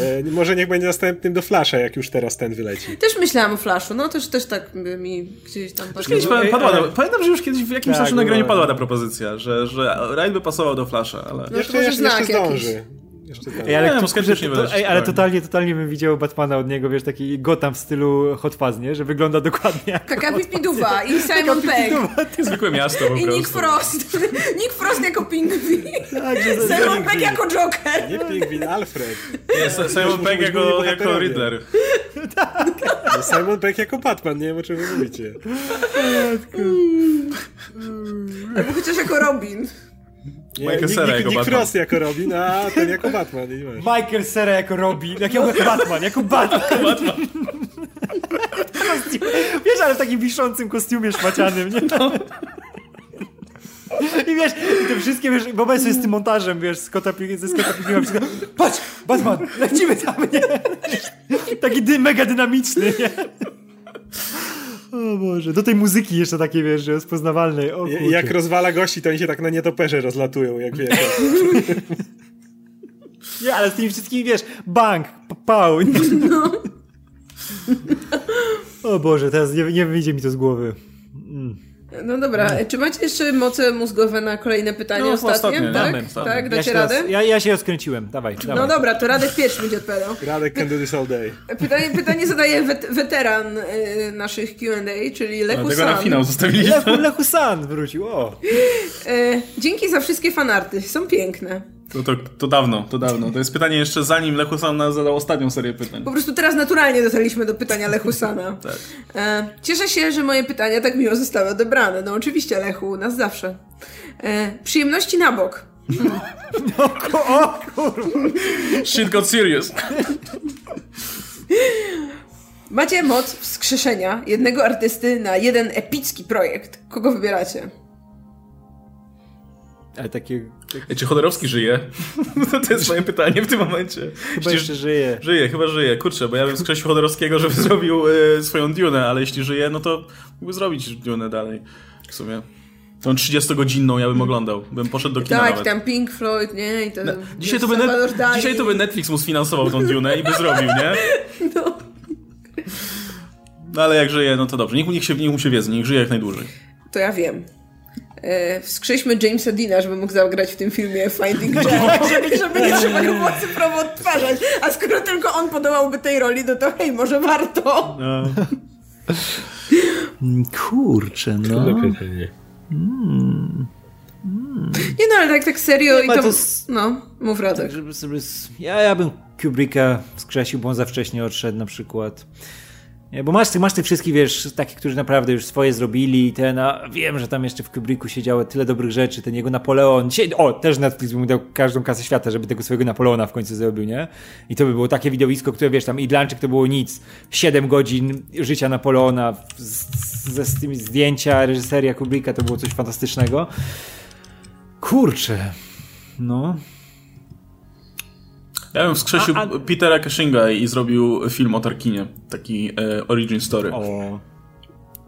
E, może niech będzie następnym do Flasha, jak już teraz ten wyleci. Też myślałam o Flashu, no też, też tak mi gdzieś tam patrzyło. Kiedyś padła, pamiętam, że już kiedyś w jakimś tak, naszym nagraniu padła ta propozycja, że, że Ride by pasował do Flasha, ale... No, jeszcze, jeszcze, jeszcze zdąży. Jakiś. Ej, ale, nie, to, to, ej, ale totalnie, totalnie bym widział Batmana od niego, wiesz, taki Gotham w stylu Hot Fuzz, nie? Że wygląda dokładnie jak Taka Pipiduwa i Simon Pegg. Zwykłe miasto po I Nick Frost. [LAUGHS] Nick Frost jako pingwin. Tak, Simon Pegg jako Joker. Nie pingwin, Alfred. Nie, Simon Pegg jako, jako Riddler. tak. Simon Pegg jako Batman, nie wiem o czym wy mówicie. Albo chociaż jako Robin. Michael Cera jako Nick Batman. Frost jako Robin, a ten jako Batman. Nie Michael Cera jako Robin, Batman, jako Batman. Jako Batman. [LAUGHS] wiesz, ale w takim wiszącym kostiumie szmacianym, nie? No. I wiesz, i te wszystkie, wiesz, wyobraź sobie z tym montażem, wiesz, z kota, ze Scotta Pilgrima, patrz, Batman, lecimy tam, nie? Taki dy, mega dynamiczny, nie? O Boże, do tej muzyki jeszcze takie, wiesz, że rozpoznawalnej. O, jak rozwala gości, to oni się tak na nietoperze rozlatują, jak wiesz. [LAUGHS] nie, ale z tymi wszystkimi, wiesz, bank, pał. No. [LAUGHS] o Boże, teraz nie, nie wyjdzie mi to z głowy. No dobra, no. czy macie jeszcze moce mózgowe na kolejne pytanie no, ostatnie? ostatnie? Tak, damy, tak, dacie ja radę? ja, ja się rozkręciłem, dawaj, dawaj. No dobra, to Radek pierwszy będzie odpowiadał. Radek can do this all day. Pytanie, pytanie zadaje wet, weteran y, naszych Q&A, czyli Lechu no, San. na finał zostawiliśmy. Lechu, Lechu San wrócił, o. Y, dzięki za wszystkie fanarty, są piękne. To, to, to dawno, to dawno. To jest pytanie jeszcze zanim Lechusan nas zadał ostatnią serię pytań. Po prostu teraz naturalnie dotarliśmy do pytania Lechusana. [LAUGHS] tak. E, cieszę się, że moje pytania tak miło zostały odebrane. No oczywiście, Lechu, nas zawsze. E, przyjemności na bok. No, o kurwa. Shit got serious. Macie moc wskrzeszenia jednego artysty na jeden epicki projekt. Kogo wybieracie? Ale takie... takie... Czy Chodorowski żyje? [LAUGHS] To jest moje pytanie w tym momencie. Chyba jeśli... jeszcze żyje. Żyje, chyba żyje. Kurczę, bo ja bym skreślił Chodorowskiego, żeby [LAUGHS] zrobił y, swoją Dune, ale jeśli żyje, no to mógłby zrobić Dune dalej. W sumie. Tą 30-godzinną ja bym oglądał. Bym poszedł do kina Tak, nawet. tam Pink Floyd, nie? I to, no, dzisiaj, to by dzisiaj to by Netflix mu sfinansował tą Dune i by zrobił, nie? [LAUGHS] No. No ale jak żyje, no to dobrze. Niech, niech, się, niech mu się wiedzy, niech żyje jak najdłużej. To ja wiem wskrzyśmy Jamesa Dina, żeby mógł zagrać w tym filmie Finding [LAUGHS] Jack, żeby, żeby nie trzeba go było [LAUGHS] cyfrowo odtwarzać. A skoro tylko on podołałby tej roli, no to hej, może warto. No. [LAUGHS] Kurczę, no. Mm. Nie no, ale tak, tak serio nie, i to... to... No, mów Radek. Tak, żeby sobie... ja, ja bym Kubricka skrzesił, bo on za wcześnie odszedł na przykład. Nie, bo masz, masz tych wszystkich, wiesz, takich, którzy naprawdę już swoje zrobili i ten, a wiem, że tam jeszcze w Kubricku się działo tyle dobrych rzeczy, ten jego Napoleon. Dzisiaj, o, też Netflix by mu dał każdą kasę świata, żeby tego swojego Napoleona w końcu zrobił, nie? I to by było takie widowisko, które, wiesz, tam Idlanczyk to było nic. Siedem godzin życia Napoleona, ze z tymi zdjęcia, reżyseria Kubricka to było coś fantastycznego. Kurczę, no... Ja bym wskrzesił a, a... Petera Cushinga i zrobił film o Tarkinie. Taki e, origin story. O.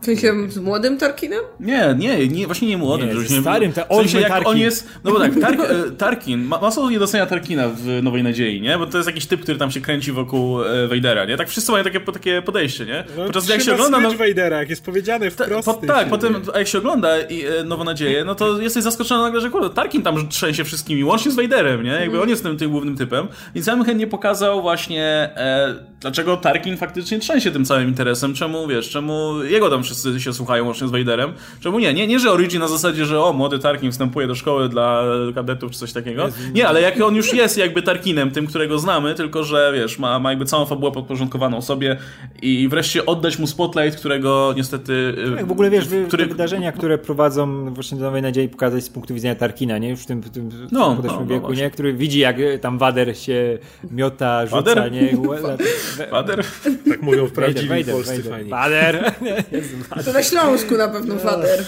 W sensie z młodym Tarkinem? Nie, nie, nie właśnie nie młodym. Nie, z starym, ta, w sensie jak Tarkin. on jest, no bo tak, [LAUGHS] Tark, e, Tarkin, ma, masa nie docenia Tarkina w Nowej Nadziei, nie? Bo to jest jakiś typ, który tam się kręci wokół e, Vadera, nie? Tak wszyscy mają takie, takie podejście, nie? No, Podczas jak się ogląda... No, Vadera, jak jest powiedziane wprost. Po, tak, potem jak się ogląda i, e, Nową Nadzieję, no to jesteś zaskoczony nagle, że kurde, Tarkin tam trzęsie wszystkimi, łącznie z Vaderem, nie? Jakby mm. on jest tym, tym głównym typem. Więc ja bym chętnie pokazał właśnie, e, dlaczego Tarkin faktycznie trzęsie tym całym interesem, czemu, wiesz, czemu jego tam wszyscy się słuchają, łącznie z Vaderem. Czemu nie? Nie, nie że Origin na zasadzie, że o, młody Tarkin wstępuje do szkoły dla kadetów czy coś takiego. Nie, ale jak on już jest jakby Tarkinem, tym, którego znamy, tylko że wiesz, ma, ma jakby całą fabułę podporządkowaną sobie i wreszcie oddać mu spotlight, którego niestety... Tak, w ogóle wiesz, który... te wydarzenia, które prowadzą właśnie do Nowej Nadziei pokazać z punktu widzenia Tarkina, nie? Już w tym, w tym no, no, no, wieku, nie? Który widzi, jak tam Wader się miota, rzuca, Wader? nie? [LAUGHS] Wader? Tak mówią w prawdziwi polscy fani. Wader! [LAUGHS] [LAUGHS] To na Śląsku na pewno Wader.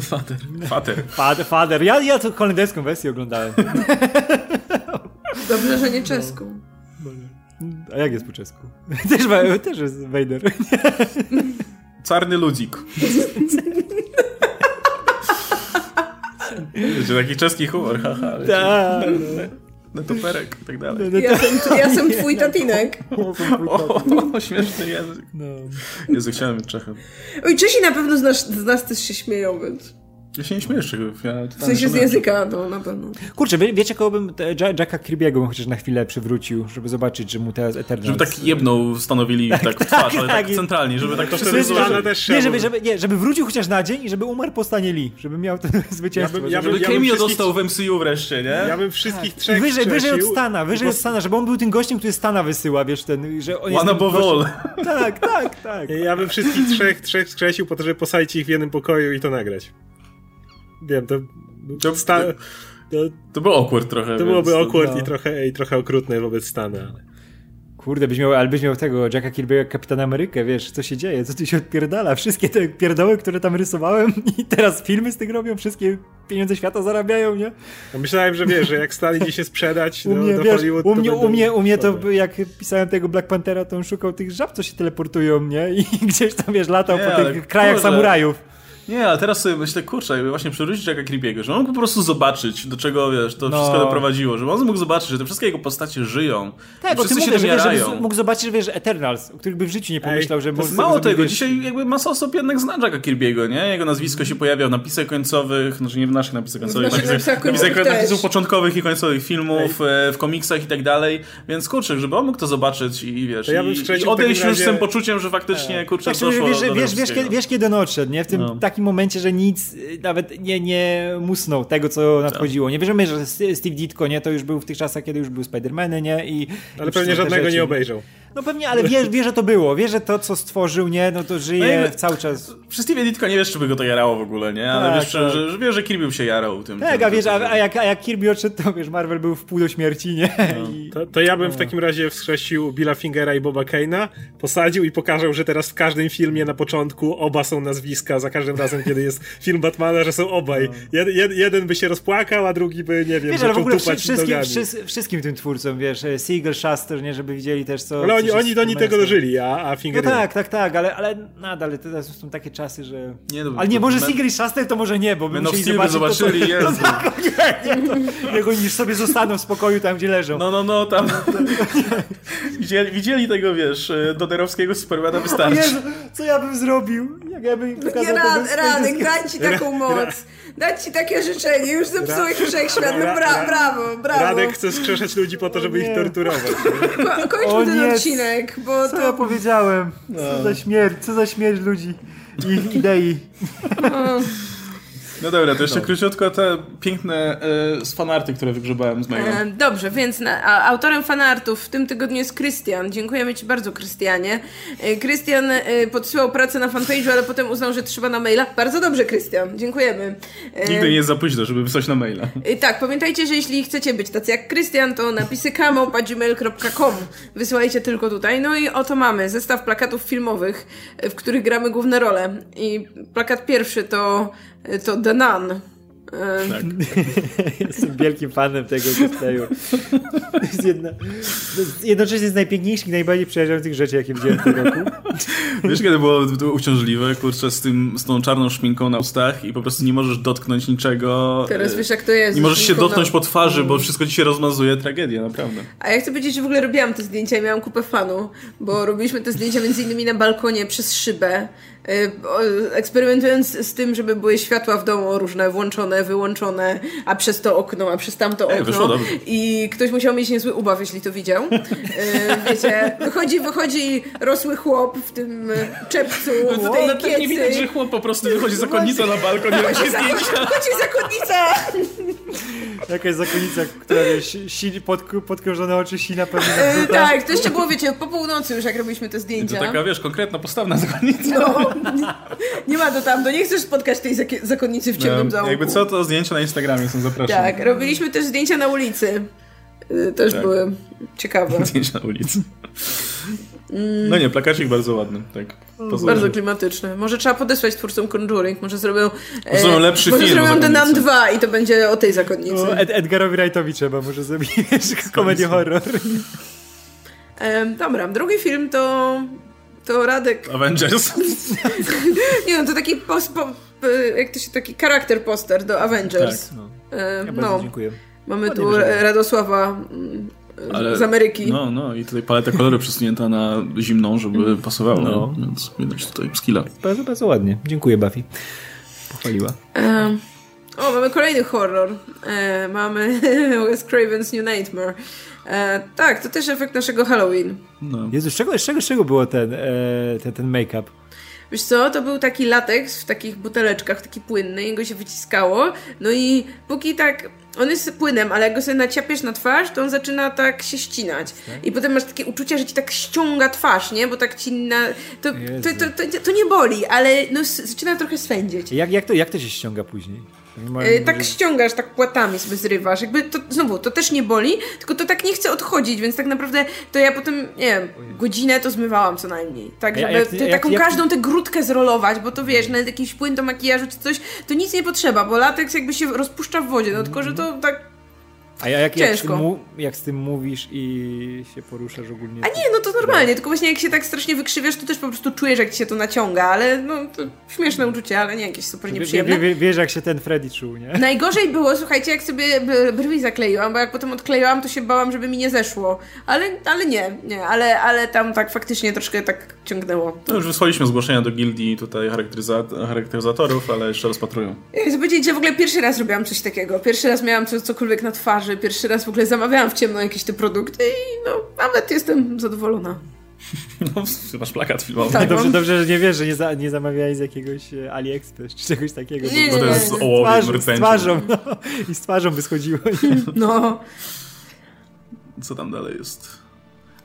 Fader. Fader. Fader. Fader. Ja, ja to holenderską wersję oglądałem. [LAUGHS] Dobrze, że nie czeską. A jak jest po czesku? [LAUGHS] Też, też jest Vader. [LAUGHS] Czarny ludzik. Wiecie, taki czeski humor, haha. Tak. netoperek i tak dalej. Ja jestem, ja jestem twój tatinek. [LAUGHS] O, o, śmieszny język. No. Jezu, chciałem być Czechem. Oj, Czesi na pewno z nas, z nas też się śmieją, więc... Ja się nie śmieję z Czechów. Ja w sensie z języka, to na pewno. Kurczę, wie, wiecie, kogo bym Jacka Kirby'ego chociaż na chwilę przywrócił, żeby zobaczyć, że mu teraz Eternals... Żeby tak jedną stanowili tak, tak w twarz, ale tak, tak centralnie, żeby tak to wtedy też nie, żeby, żeby, nie, żeby wrócił chociaż na dzień i żeby umarł po stanie Lee, żeby miał to [LAUGHS] zwycięstwo. Ja bym, ja bym, żeby ja dostał w MCU wreszcie, nie? Ja bym wszystkich trzech Wyżej, wyżej od Stana, wyżej od Stana, żeby on był tym gościem, który Stana wysyła, wiesz, ten, że on One above all. Tak, tak, tak. Ja bym wszystkich trzech, trzech skrzesił po to, żeby posadzić ich w jednym pokoju i to nagrać. Wiem, to... To, sta, to, to było awkward trochę. To byłoby awkward no. i, trochę, i trochę okrutne wobec Stana, ale... Kurde, byś miał, ale byś miał tego Jacka Kirby'ego jak Kapitan Amerykę, wiesz, co się dzieje, co tu się odpierdala. Wszystkie te pierdoły, które tam rysowałem [LAUGHS] i teraz filmy z tych robią, wszystkie pieniądze świata zarabiają, nie? No myślałem, że wiesz, że jak stali gdzieś się sprzedać u mnie, do, do wiesz, Hollywood, u mnie, u mnie, u mnie to jak pisałem tego Black Panthera, to on szukał tych żab, co się teleportują, nie? I [LAUGHS] gdzieś tam, wiesz, latał nie, po tych krajach samurajów. Nie, ale teraz sobie myślę, kurczę, właśnie przywrócić Jacka Creepiego, że on mógł po prostu zobaczyć, do czego, wiesz, to no. wszystko doprowadziło, żeby on mógł zobaczyć, że te wszystkie jego postacie żyją. Tak, bo ty mówię, że, wiesz, mógł zobaczyć, że wiesz, Eternals, o których by w życiu nie pomyślał, Ej, że... Może mało tego, wiesz... dzisiaj jakby masa osób jednak zna Jacka Kirby'ego, nie? Jego nazwisko się pojawia w napisach końcowych, znaczy nie w naszych napisach końcowych, w napisach, napisach, napisach, napisach początkowych i końcowych filmów, Ej. w komiksach i tak dalej, więc kurczę, żeby on mógł to zobaczyć i wiesz, ja i, i odejść już z tym poczuciem, że faktycznie, kurczę, tak, doszło wiesz, wiesz, wiesz, kiedy, wiesz, kiedy on odszedł, nie? W tym no. Takim momencie, że nic y, nawet nie, nie musnął tego, co nadchodziło. Nie wierzymy, że Steve Ditko, nie, to już był w tych czasach, kiedy już był Spider-Many, nie? I, ale pewnie żadnego nie obejrzał. No pewnie, ale wie, wie, że to było. Wie, że to, co stworzył, nie, no to żyje no cały czas. Przez Steve Ditko nie wiesz, czy by go to jarało w ogóle, nie? Ale tak, wiesz, tak. Że, że, wiesz, że Kirby się jarał tym. Tak, tym, a wiesz, a, a, jak, a jak Kirby odszedł, to wiesz, Marvel był w pół do śmierci, nie? No. I... To, to, ja bym no. w takim razie wskrzesił Billa Fingera i Boba Kane'a, posadził i pokazał, że teraz w każdym filmie na początku oba są nazwiska, za każdym razem, kiedy jest [LAUGHS] film Batmana, że są obaj. No. Jed, jed, jeden by się rozpłakał, a drugi by, nie wiem, wiesz, ale w ogóle wszystkim, wszystkim, wszystkim tym twórcom, wiesz, Siegel, Shuster, nie, żeby widzieli też co... Ale oni, oni, oni tego dożyli, a, a Finger No tak, tak, tak, ale, ale nadal teraz są takie czasy, że... Nie, no, ale nie, może Siegel i Shuster to może nie, bo my musieli zobaczyć... zobaczyli, to, [LAUGHS] to, to, tak, nie, nie, to, niech oni sobie zostaną w spokoju tam, gdzie leżą. No, no, no, tam... [LAUGHS] widzieli, widzieli tego, wiesz, doderowskiego Supermana wystarczy. Jezu, co ja bym zrobił? Jak ja bym pokazał... Nie, rad, Radek, daj ci taką moc dać ci takie życzenie, już zepsułeś wszechświat, no bra brawo, brawo. Radek chce skrzeszać ludzi po to, żeby ich torturować. Ko kończmy o, ten nie. odcinek, bo Co to... ja powiedziałem? Co za śmierć, co za śmierć ludzi i ich idei. No dobra, to jeszcze no. króciutko te piękne e, fanarty, które wygrzebałem z mojego. E, dobrze, więc na, a, autorem fanartów w tym tygodniu jest Krystian. Dziękujemy Ci bardzo, Krystianie. E, Krystian e, podsyłał pracę na fanpage'u, ale potem uznał, że trzeba na maila. Bardzo dobrze, Krystian. Dziękujemy. E, Nigdy nie jest za późno, żeby wysłać na maila. E, tak, pamiętajcie, że jeśli chcecie być tacy jak Krystian, to napisy kamał.gmail.com wysyłajcie tylko tutaj. No i oto mamy zestaw plakatów filmowych, w których gramy główne role. I plakat pierwszy to to The Nun. Tak. [LAUGHS] Jestem wielkim fanem tego cosplayu. To jest jedna, jednocześnie z najpiękniejszych, najbardziej przerażających rzeczy, jakie widziałem w tym roku. [LAUGHS] Wiesz, kiedy było, było uciążliwe, kurczę, z, tym, z tą czarną szminką na ustach i po prostu nie możesz dotknąć niczego. Teraz wiesz, jak to jest. Nie możesz się dotknąć na... po twarzy, bo wszystko ci się rozmazuje. Tragedia, naprawdę. A ja chcę powiedzieć, że w ogóle robiłam te zdjęcia i miałam kupę fanu, bo robiliśmy te zdjęcia między innymi na balkonie przez szybę Y, eksperymentując z tym, żeby były światła w domu różne, włączone, wyłączone, a przez to okno, a przez tamto okno. I ktoś musiał mieć niezły ubaw, jeśli to widział. Y, wiecie, wychodzi, wychodzi rosły chłop w tym czepcu, w tej Ale tak nie widać, że chłop po prostu wychodzi zakonnica na balkon i robi zdjęcia. Chodzi zakonnica! Jakaś zakonnica, która si, pod, podkrążone oczy sina pewnie na Tak, to jeszcze było, wiecie, po północy już jak robiliśmy te zdjęcia. I to taka, wiesz, konkretna, postawna zakonnica. No. [LAUGHS] Nie ma to tam, to nie chcesz spotkać tej zakonnicy w ciemnym no, Jakby co, to zdjęcia na Instagramie są zapraszane. Tak, robiliśmy też zdjęcia na ulicy. Y, też tak. były ciekawe. [LAUGHS] Zdjęcia na ulicy. No nie, plakacik bardzo ładny, tak. Bardzo klimatyczny. Może trzeba podesłać twórcom Conjuring, może zrobią... E, zrobią lepszy może film. Może zrobią The Nun 2 i to będzie o tej zakonnicy. Ed Edgarowi Wrightowi trzeba może zrobić [LAUGHS] komedię horror. E, dobra, drugi film to to Radek... Avengers. [LAUGHS] nie no, to taki post, po, jak to się, taki charakter poster do Avengers. Tak, no. E, ja no. dziękuję. Mamy tu Radosława mm, ale, z Ameryki. No, no i tutaj paleta koloru przesunięta na zimną, żeby mm. pasowało, no. więc widać tutaj skilla. Bardzo, bardzo ładnie. Dziękuję, Buffy. Pochwaliła. Um, o, mamy kolejny horror. E, mamy [LAUGHS] Wes Craven's New Nightmare. E, tak, to też efekt naszego Halloween. No. Jezu, z czego, z czego, z czego było ten, e, ten, ten make-up? Wiesz co, to był taki lateks w takich buteleczkach, taki płynny, i go się wyciskało. No i póki tak on jest płynem, ale jak go sobie naciapiesz na twarz, to on zaczyna tak się ścinać. Tak? I potem masz takie uczucie, że ci tak ściąga twarz, nie? Bo tak ci na... To, to, to, to, to nie boli, ale no, zaczyna trochę swędzić. Jak, jak, to, jak to się ściąga później? Yy, tak ściągasz, tak płatami sobie zrywasz. Jakby to, znowu, to też nie boli, tylko to tak nie chce odchodzić, więc tak naprawdę to ja potem, nie wiem, godzinę to zmywałam co najmniej. Tak, żeby jak, jak, taką jak, każdą tę grudkę zrolować, bo to wiesz, nawet jakiś płyn do makijażu czy coś, to nic nie potrzeba, bo lateks jakby się rozpuszcza w wodzie, no tylko, że to tak a jak, jak, z tym, jak z tym mówisz i się poruszasz ogólnie? A nie, no to normalnie, tylko właśnie jak się tak strasznie wykrzywiasz, to też po prostu czujesz, jak ci się to naciąga, ale no to śmieszne uczucie, ale nie jakieś super nieprzyjemne. Wie, wie, wiesz, jak się ten Freddy czuł, nie? [LAUGHS] Najgorzej było, słuchajcie, jak sobie brwi zakleiłam, bo jak potem odkleiłam, to się bałam, żeby mi nie zeszło. Ale, ale nie, nie, ale, ale tam tak faktycznie troszkę tak ciągnęło. No już wysłaliśmy zgłoszenia do gildii tutaj charakteryza- charakteryzatorów, ale jeszcze rozpatrują. Ja chcę powiedzieć, że w ogóle pierwszy raz robiłam coś takiego. Pierwszy raz miałam co, cokolwiek na twarzy twarzy. Pierwszy raz w ogóle zamawiałam w ciemno jakieś te produkty i no, nawet jestem zadowolona. [LAUGHS] No, masz plakat filmowy. Tak, dobrze, dobrze, że nie wiesz, że nie, za, nie zamawiałeś z jakiegoś e, AliExpress czy czegoś takiego. Nie, nie, to jest z, twarzą, z twarzą, no. [LAUGHS] I z twarzą by schodziło. No. Co tam dalej jest?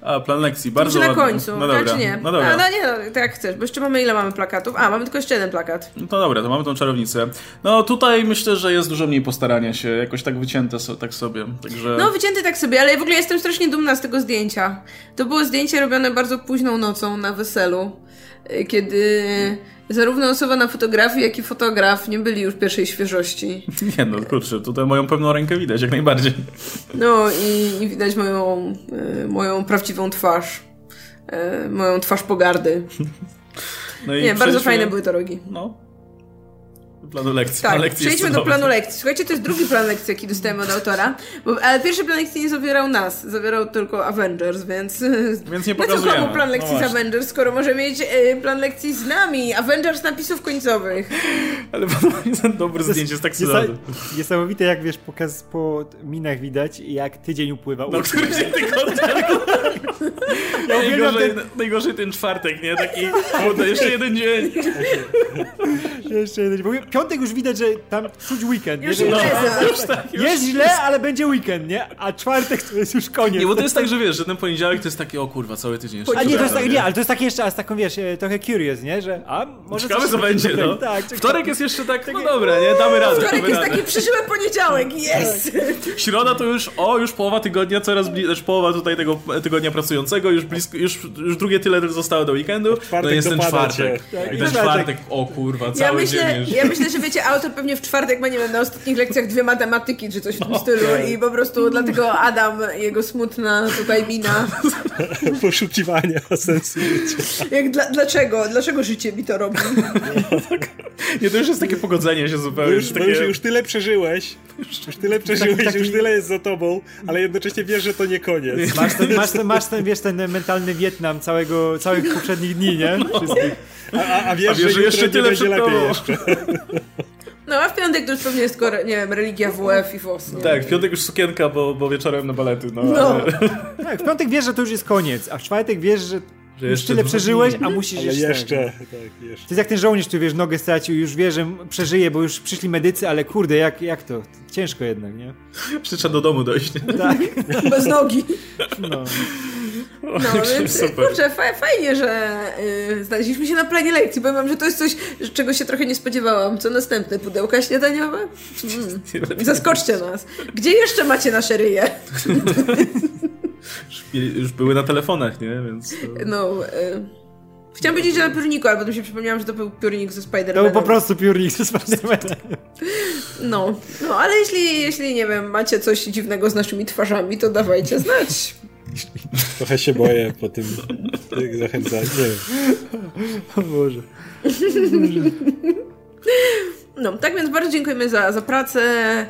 A, plan lekcji, bardzo Czy na końcu, no dobra. tak nie? No dobra. A, no nie, no, tak jak chcesz, bo jeszcze mamy ile mamy plakatów? A, mamy tylko jeszcze jeden plakat. No to dobra, to mamy tą czarownicę. No tutaj myślę, że jest dużo mniej postarania się, jakoś tak wycięte so, tak sobie, także... No wycięte tak sobie, ale w ogóle jestem strasznie dumna z tego zdjęcia. To było zdjęcie robione bardzo późną nocą na weselu, y, kiedy zarówno osoba na fotografii, jak i fotograf nie byli już pierwszej świeżości. [LAUGHS] Nie no, kurczę, tutaj moją pewną rękę widać jak najbardziej. No i, i widać moją, y, moją prawdziwą twarz. Y, moją twarz pogardy. No nie, bardzo fajne były to rogi. No, planu lekcji. Tak, lekcji przejdźmy do planu lekcji. Słuchajcie, to jest drugi plan lekcji, jaki dostajemy od autora, bo, ale pierwszy plan lekcji nie zawierał nas, zawierał tylko Avengers, więc... [LAUGHS] Więc nie pokazujemy. Na co komu plan lekcji no z Avengers, skoro może mieć y, plan lekcji z nami? Avengers napisów końcowych. [LAUGHS] Ale ten dobry zdjęcie, jest tak cudowny. Niesamowite, jak wiesz, pokaz po minach widać, jak tydzień upływa. No, który dzień tygodnia. ja [LAUGHS] najgorzej, ten... najgorzej ten czwartek, nie? Taki, kurde, jeszcze jeden dzień. jeszcze jeden dzień piątek już widać, że tam czuć weekend. Już nie? No, już, tak, już. Jest źle, ale będzie weekend, nie? A czwartek to jest już koniec. Nie, bo to jest tak, że wiesz, że ten poniedziałek to jest taki, o kurwa, cały tydzień jeszcze. A nie, to jest tak, nie, ale to jest takie jeszcze, a z taką, wiesz, e, trochę curious, nie? Że, a może Ciekawe, co będzie, no. Tak, Wtorek jest jeszcze tak, no dobra, nie? Damy radę. Wtorek jest taki, przeżyłem poniedziałek, jest! Środa to już, o, już połowa tygodnia, coraz bliżej, znaczy połowa tutaj tego tygodnia pracującego, już blisko, już, już drugie tyle zostało do weekendu. No jest ten czwartek. I ten czwartek, o kurwa, cały ja myślę, dzień Ja myślę, że wiecie, autor pewnie w czwartek ma, nie wiem, na ostatnich lekcjach dwie matematyki czy coś w tym stylu i po prostu dlatego Adam, jego smutna tutaj mina. [LAUGHS] Poszukiwania sensu życia. Jak dla, dlaczego? Dlaczego życie mi to robi? Nie, to już jest takie pogodzenie się zupełnie. Już, takie... już tyle przeżyłeś, już tyle przeżyłeś, taki... już tyle jest za tobą, ale jednocześnie wiesz, że to nie koniec. Masz ten, masz ten, masz ten wiesz, ten mentalny Wietnam całego, całych poprzednich dni, nie? Wszystkich. A, a, a, wiesz, a wiesz, że, że jeszcze tyle będzie lepiej jeszcze. No a w piątek to już pewnie jest, nie wiem, religia WF i WOS. Nie? Tak, w piątek już sukienka, bo, bo wieczorem na balety. No, no. Ale... [LAUGHS] Tak, w piątek wiesz, że to już jest koniec, a w czwartek wiesz, że że już tyle przeżyłeś, a musisz ale jeszcze. jeszcze tak, jeszcze. To jest jak ten żołnierz, który wiesz, nogę stracił, już wie, że przeżyje, bo już przyszli medycy, ale kurde, jak, jak to? Ciężko jednak, nie? [LAUGHS] Trzeba do domu dojść. Nie? [LAUGHS] Tak. [LAUGHS] Bez nogi. No. No, więc Super. kurczę, fajnie, że yy, znaleźliśmy się na planie lekcji. Powiem wam, że to jest coś, czego się trochę nie spodziewałam. Co następne? Pudełka śniadaniowe? Mm. Zaskoczcie nas. Gdzie jeszcze macie nasze ryje? Już, już były na telefonach, nie? Więc to... No... Yy. Chciałam powiedzieć, że na piórniku, ale potem się przypomniałam, że to był piórnik ze Spider-Manem. To był po prostu piórnik ze Spider-Manem. No, no ale jeśli, jeśli, nie wiem, macie coś dziwnego z naszymi twarzami, to dawajcie znać. Trochę się boję po tym zachęcaniu. O Boże. [LAUGHS] No, tak więc bardzo dziękujemy za, za pracę e,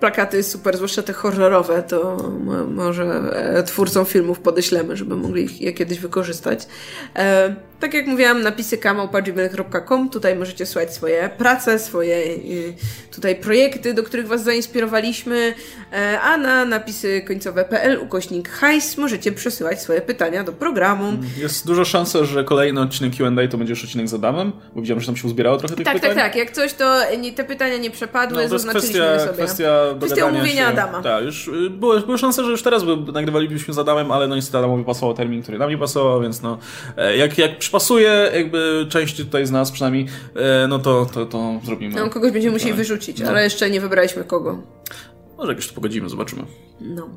plakaty super, zwłaszcza te horrorowe, to może e, twórcom filmów podeślemy, żeby mogli je kiedyś wykorzystać. E, tak jak mówiłam, napisy kamałpa.gmail.com, tutaj możecie słuchać swoje prace, swoje tutaj projekty, do których Was zainspirowaliśmy, e, a na napisy końcowe.pl ukośnik hajs możecie przesyłać swoje pytania do programu. Jest duża szansa, że kolejny odcinek Q&A to będzie już odcinek z Adamem, bo widziałem, że tam się uzbierało trochę tych tak, pytań. Tak, tak, tak. Jak coś, to nie, te pytania nie przepadły, no, to jest kwestia, sobie. Kwestia, kwestia omówienia się. Adama. Tak, już y, były, były szanse, że już teraz by nagrywalibyśmy z Adamem, ale no niestety Adamowi pasował termin, który nam nie pasował, więc no e, jak, jak przypasuje jakby części tutaj z nas przynajmniej, e, no to, to, to zrobimy. No, kogoś będziemy musieli tak. wyrzucić, no. ale jeszcze nie wybraliśmy kogo. Może jakoś to pogodzimy, zobaczymy. No.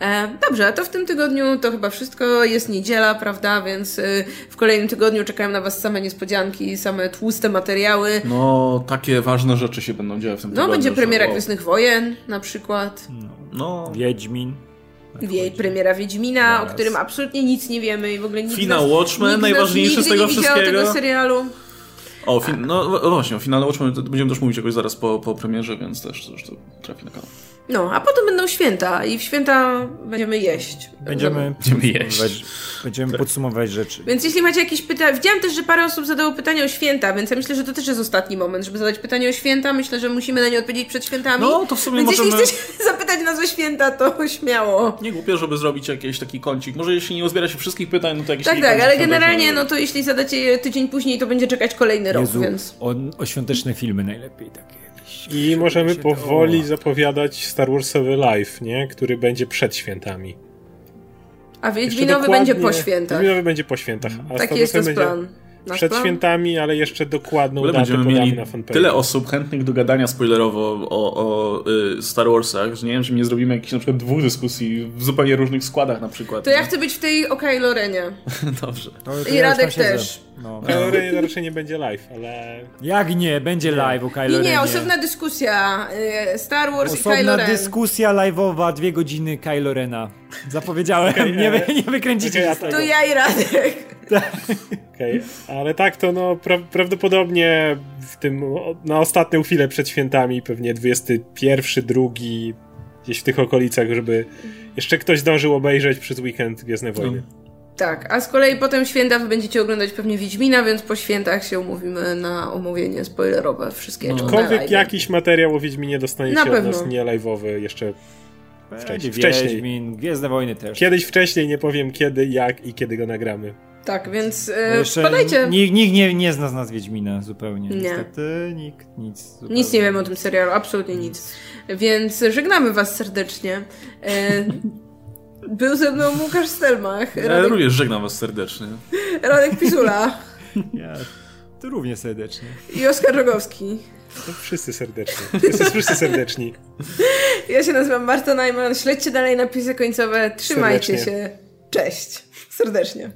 E, dobrze, to w tym tygodniu to chyba wszystko. Jest niedziela, prawda? Więc y, w kolejnym tygodniu czekają na Was same niespodzianki, same tłuste materiały. No, takie ważne rzeczy się będą działy w tym no, tygodniu. No, będzie premiera że... Gwiezdnych Wojen na przykład. No. no. Wiedźmin. Wie, premiera Wiedźmina, o którym absolutnie nic nie wiemy i w ogóle nic Finał Watchmen, najważniejszy z tego nie wszystkiego. tego serialu. O, fin- no właśnie, o finale Watchmen będziemy też mówić jakoś zaraz po, po premierze, więc też, też to trafi na kanał. No, a potem będą święta i w święta będziemy jeść. Będziemy, będziemy jeść. Będziemy tak. podsumować rzeczy. Więc jeśli macie jakieś pytania, widziałam też, że parę osób zadało pytanie o święta, więc ja myślę, że to też jest ostatni moment, żeby zadać pytanie o święta. Myślę, że musimy na nie odpowiedzieć przed świętami. No, to w sumie więc możemy... jeśli chcesz [LAUGHS] zapytać nas o święta, to [LAUGHS] śmiało. Nie głupio, żeby zrobić jakiś taki kącik. Może jeśli nie uzbiera się wszystkich pytań, no to jakiś Tak, tak, ale generalnie, no to jeśli zadacie je tydzień później, to będzie czekać kolejny Jezu, rok, więc... O, o świąteczne filmy najlepiej takie. I możemy powoli to... zapowiadać Star Warsowy Live, nie? który będzie przed świętami. A Wiedźminowy będzie po świętach. Wiedźminowy będzie po świętach. A Taki jest ten plan. Nasz przed plan? świętami, ale jeszcze dokładną datę będziemy mieli na fanpage. tyle osób chętnych do gadania spoilerowo o, o y, Star Warsach, że nie wiem, czy nie zrobimy jakichś na przykład dwóch dyskusji w zupełnie różnych składach na przykład. To ja chcę być w tej o Kylo Renie. [LAUGHS] Dobrze. I ja Radek też. No. Kylo Renie raczej nie będzie live, ale... Jak nie? Będzie live o Kylo Renie. Nie, nie, osobna dyskusja. Y, Star Wars osobna i Kylo Ren. dyskusja live'owa, dwie godziny Kylo Rena. Zapowiedziałem, okay, nie, wy, nie wykręcicie okay, ja To ja i Radek. Okej, okay. ale tak to no pra prawdopodobnie w tym, na ostatnią chwilę przed świętami, pewnie 21, drugi, gdzieś w tych okolicach, żeby jeszcze ktoś zdążył obejrzeć przez weekend Gwiezdne Wojny. Tak, a z kolei potem święta wy będziecie oglądać pewnie Wiedźmina, więc po świętach się umówimy na omówienie spoilerowe wszystkie. No. Aczkolwiek jakiś materiał o Wiedźminie dostaniecie na pewno. od nas nie live'owy jeszcze wcześniej. Wiedźmin, Gwiezdne Wojny też. Kiedyś wcześniej, nie powiem kiedy, jak i kiedy go nagramy. Tak, więc e, wpadajcie. Nikt, nikt nie, nie zna z nas Wiedźmina zupełnie. Nie. Niestety nikt, nic. Zupełnie. Nic nie wiem o tym serialu, absolutnie nic. Więc żegnamy was serdecznie. E, [LAUGHS] był ze mną Łukasz Stelmach. Ja Radek... również żegnam was serdecznie. Radek Pizula. [LAUGHS] Ja to również serdecznie. I Oskar Rogowski. To wszyscy serdecznie. Wszyscy, wszyscy serdeczni. [LAUGHS] Ja się nazywam Marta Najman. Śledźcie dalej napisy końcowe. Trzymajcie serdecznie. się. Cześć. Serdecznie.